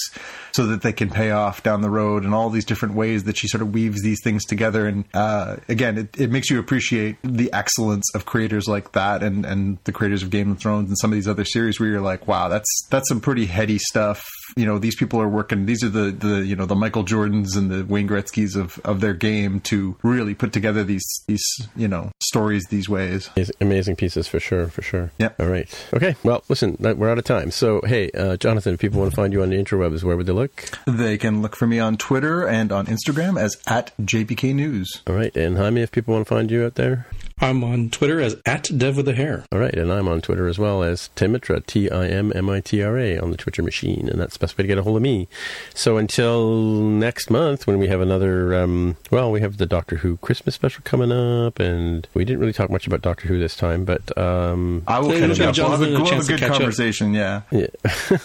so that they can pay off down the road and all these different ways that she sort of weaves these things together. And uh, again, it, it makes you appreciate the excellence of creators like that and, and the creators of Game of Thrones and some of these other series where you're like, wow, that's that's some pretty heady stuff. You know, these people are working. These are the the you know the Michael Jordans and the Wayne Gretzky's of, of their game to really put together these these you know stories these ways. Amazing- pieces for sure, for sure. Yep. All right. Okay. Well, listen, we're out of time. So, hey, uh, Jonathan, if people want to find you on the interwebs, where would they look? They can look for me on Twitter and on Instagram as at JPK News. All right. And Jaime, if people want to find you out there? I'm on Twitter as at Dev with a hair. All right. And I'm on Twitter as well as Timmitra, T I M M I T R A, on the Twitter machine. And that's the best way to get a hold of me. So until next month, when we have another, um, well, we have the Doctor Who Christmas special coming up. And we didn't really talk much about Doctor Who this time, but. Um, I will catch up. We'll have a, we'll have a good catch up. conversation. Yeah. yeah. [LAUGHS]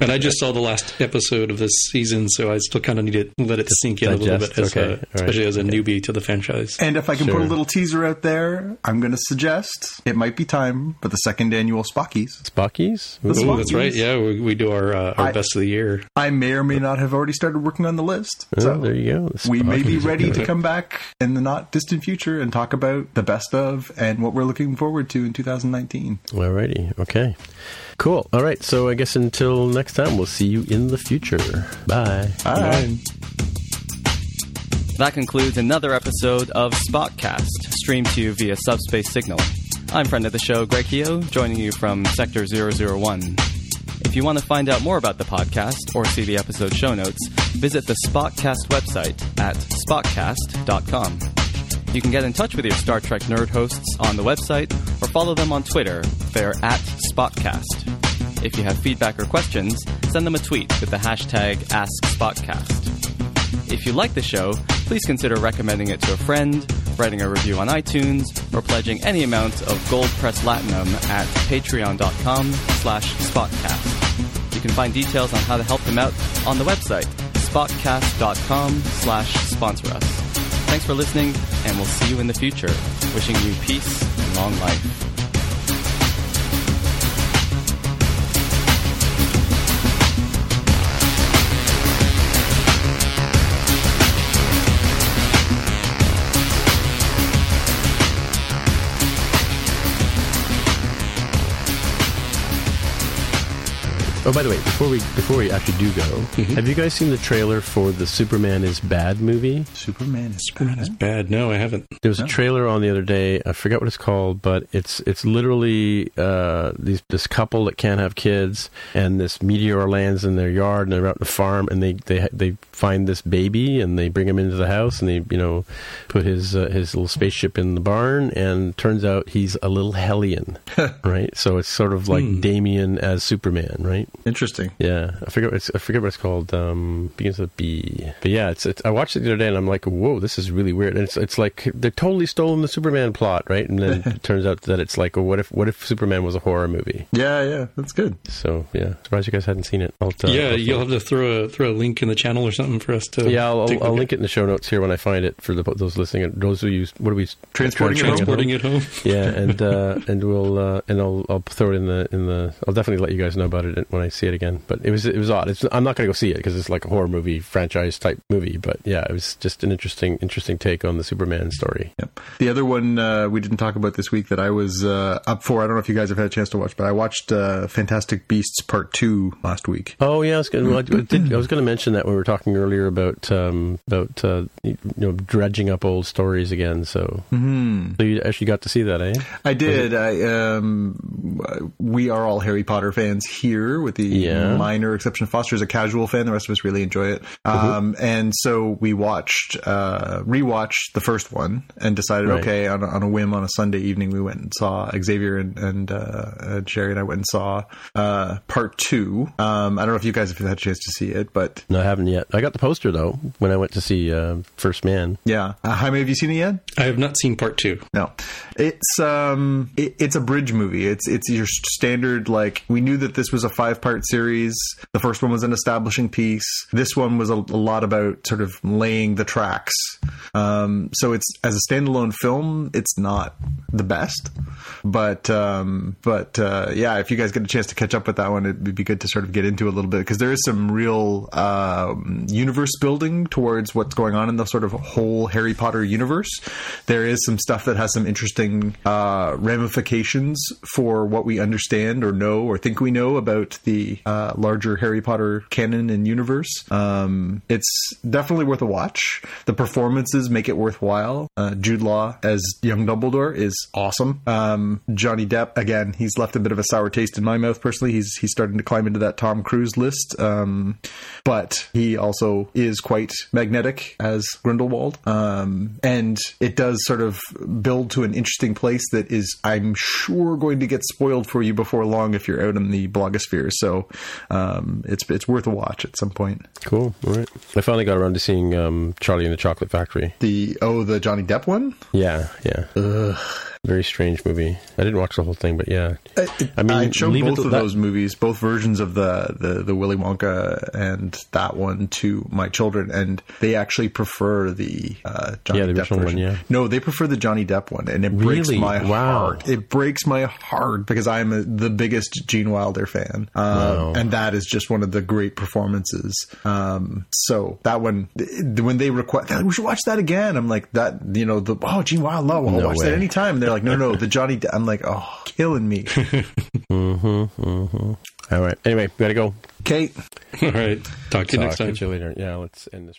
And I just saw the last episode of this season, so I still kind of need to let it sink in a little bit, as okay, a, all right. especially as a newbie to the franchise. And if I can put a little teaser out there, I'm going to suggest it might be time for the second annual Spockies. Spockies? The Ooh. Oh, that's right. Yeah, we, we do our uh, our I- best of the year. I may or may not have already started working on the list. Oh, So there you go. The we may be ready to [LAUGHS] come back in the not distant future and talk about the best of and what we're looking forward to in 2019. Alrighty, okay. Cool. All right, so I guess until next time, we'll see you in the future. Bye. Bye. That concludes another episode of Spotcast, streamed to you via Subspace Signal. I'm friend of the show, Greg Hio, joining you from Sector 001. If you want to find out more about the podcast or see the episode show notes, visit the Spotcast website at spotcast.com. You can get in touch with your Star Trek nerd hosts on the website or follow them on Twitter. They're at Spotcast. If you have feedback or questions, send them a tweet with the hashtag AskSpotcast. If you like the show, please consider recommending it to a friend, writing a review on iTunes, or pledging any amount of Gold Press Latinum at patreon.com slash spotcast. You can find details on how to help them out on the website, spotcast.com slash sponsor us. Thanks for listening, and we'll see you in the future. Wishing you peace and long life. Oh, by the way, before we before we actually do go, Mm-hmm. have you guys seen the trailer for the Superman is Bad movie? Superman is That's bad. No, I haven't. There was a trailer on the other day. I forget what it's called, but it's it's literally uh, these this couple that can't have kids, and this meteor lands in their yard, and they're out in the farm, and they they they find this baby, and they bring him into the house, and they you know put his uh, his little spaceship in the barn, and turns out he's a little hellion, [LAUGHS] right? So it's sort of like Damien as Superman, right? Interesting. Yeah, I forget what it's, I forget what it's called. Um, begins with a B. But yeah, it's, it's I watched it the other day and I'm like, whoa, this is really weird. And it's it's like they're totally stolen the Superman plot, right? And then [LAUGHS] it turns out that it's like, well, what if what if Superman was a horror movie? Yeah, yeah, that's good. So yeah, surprised you guys hadn't seen it. I'll, uh, yeah, I'll- you'll have to throw a throw a link in the channel or something for us to. yeah, I'll, take a I'll, I'll link it in the show notes here when I find it for the, those listening. And Those of you, what are we Transporting at. it home? it home. yeah, and uh, and we'll uh, and I'll I'll throw it in the in the. I'll definitely let you guys know about it when I see it again. But it was it was odd. It's, I'm not going to go see it because it's like a horror movie franchise type movie. But yeah, it was just an interesting interesting take on the Superman story. Yep. The other one uh, we didn't talk about this week that I was uh, up for, I don't know if you guys have had a chance to watch, but I watched uh, Fantastic Beasts Part 2 last week. Oh yeah, I was going well, I, I was going to mention that when we were talking earlier about um, about uh, you know dredging up old stories again. So, Hmm. so you actually got to see that, eh? I did. I um, we are all Harry Potter fans here with the Yeah. minor exception. Foster's a casual fan. The rest of us really enjoy it. Um, and so we watched, uh, rewatched the first one and decided, Right. okay, on a, on a whim on a Sunday evening, we went and saw Xavier and, and, uh, uh, Sherry and I went and saw, uh, part two. Um, I don't know if you guys have had a chance to see it, but No, I haven't yet. I got the poster though when I went to see uh, First Man. yeah. Uh, Jaime, have you seen it yet? I have not seen part two. No, it's um, it, it's a bridge movie. It's it's your standard like we knew that this was a five part series. The first one was an establishing piece. This one was a, a lot about sort of laying the tracks. Um, so it's as a standalone film, it's not the best, but um, but uh, yeah, if you guys get a chance to catch up with that one, it'd be good to sort of get into a little bit because there is some real um, universe building towards what's going on in the sort of whole Harry Potter universe. There is some stuff that has some interesting uh, ramifications for what we understand or know or think we know about the uh, larger Harry Potter canon and universe. Um, it's definitely worth a watch. The performances make it worthwhile. Uh, Jude Law as young Dumbledore is awesome. Um, Johnny Depp again, he's left a bit of a sour taste in my mouth personally. He's he's starting to climb into that Tom Cruise list, um, but he also is quite magnetic as Grindelwald, um, and it does sort of build to an interesting place that is, I'm sure, going to get spoiled for you before long if you're out in the blogosphere. So um, it's it's worth a watch at some point. Cool. All right. I finally got around to seeing um, Charlie and the Chocolate Factory. The oh, the Johnny Depp one. Yeah, yeah. Very strange movie. I didn't watch the whole thing, but yeah. I mean, I showed both of that- those movies, both versions of the, the the Willy Wonka and that one to my children, and they actually prefer the uh, Johnny Yeah, the Depp original one, version. yeah. No, they prefer the Johnny Depp one, and it breaks Really? my Wow. heart. It breaks my heart because I'm a, the biggest Gene Wilder fan, um, Wow. and that is just one of the great performances. Um, so that one, when they request, we should watch that again. I'm like that, you know, the oh Gene Wilder, I'll No watch that way. anytime. And they're like, no, no, [LAUGHS] the Johnny. Depp. I'm like, oh, killing me. [LAUGHS] mm-hmm All right. Anyway, we gotta go. Kate. All right. Talk to you next Talk time. to you later. Yeah, let's end this.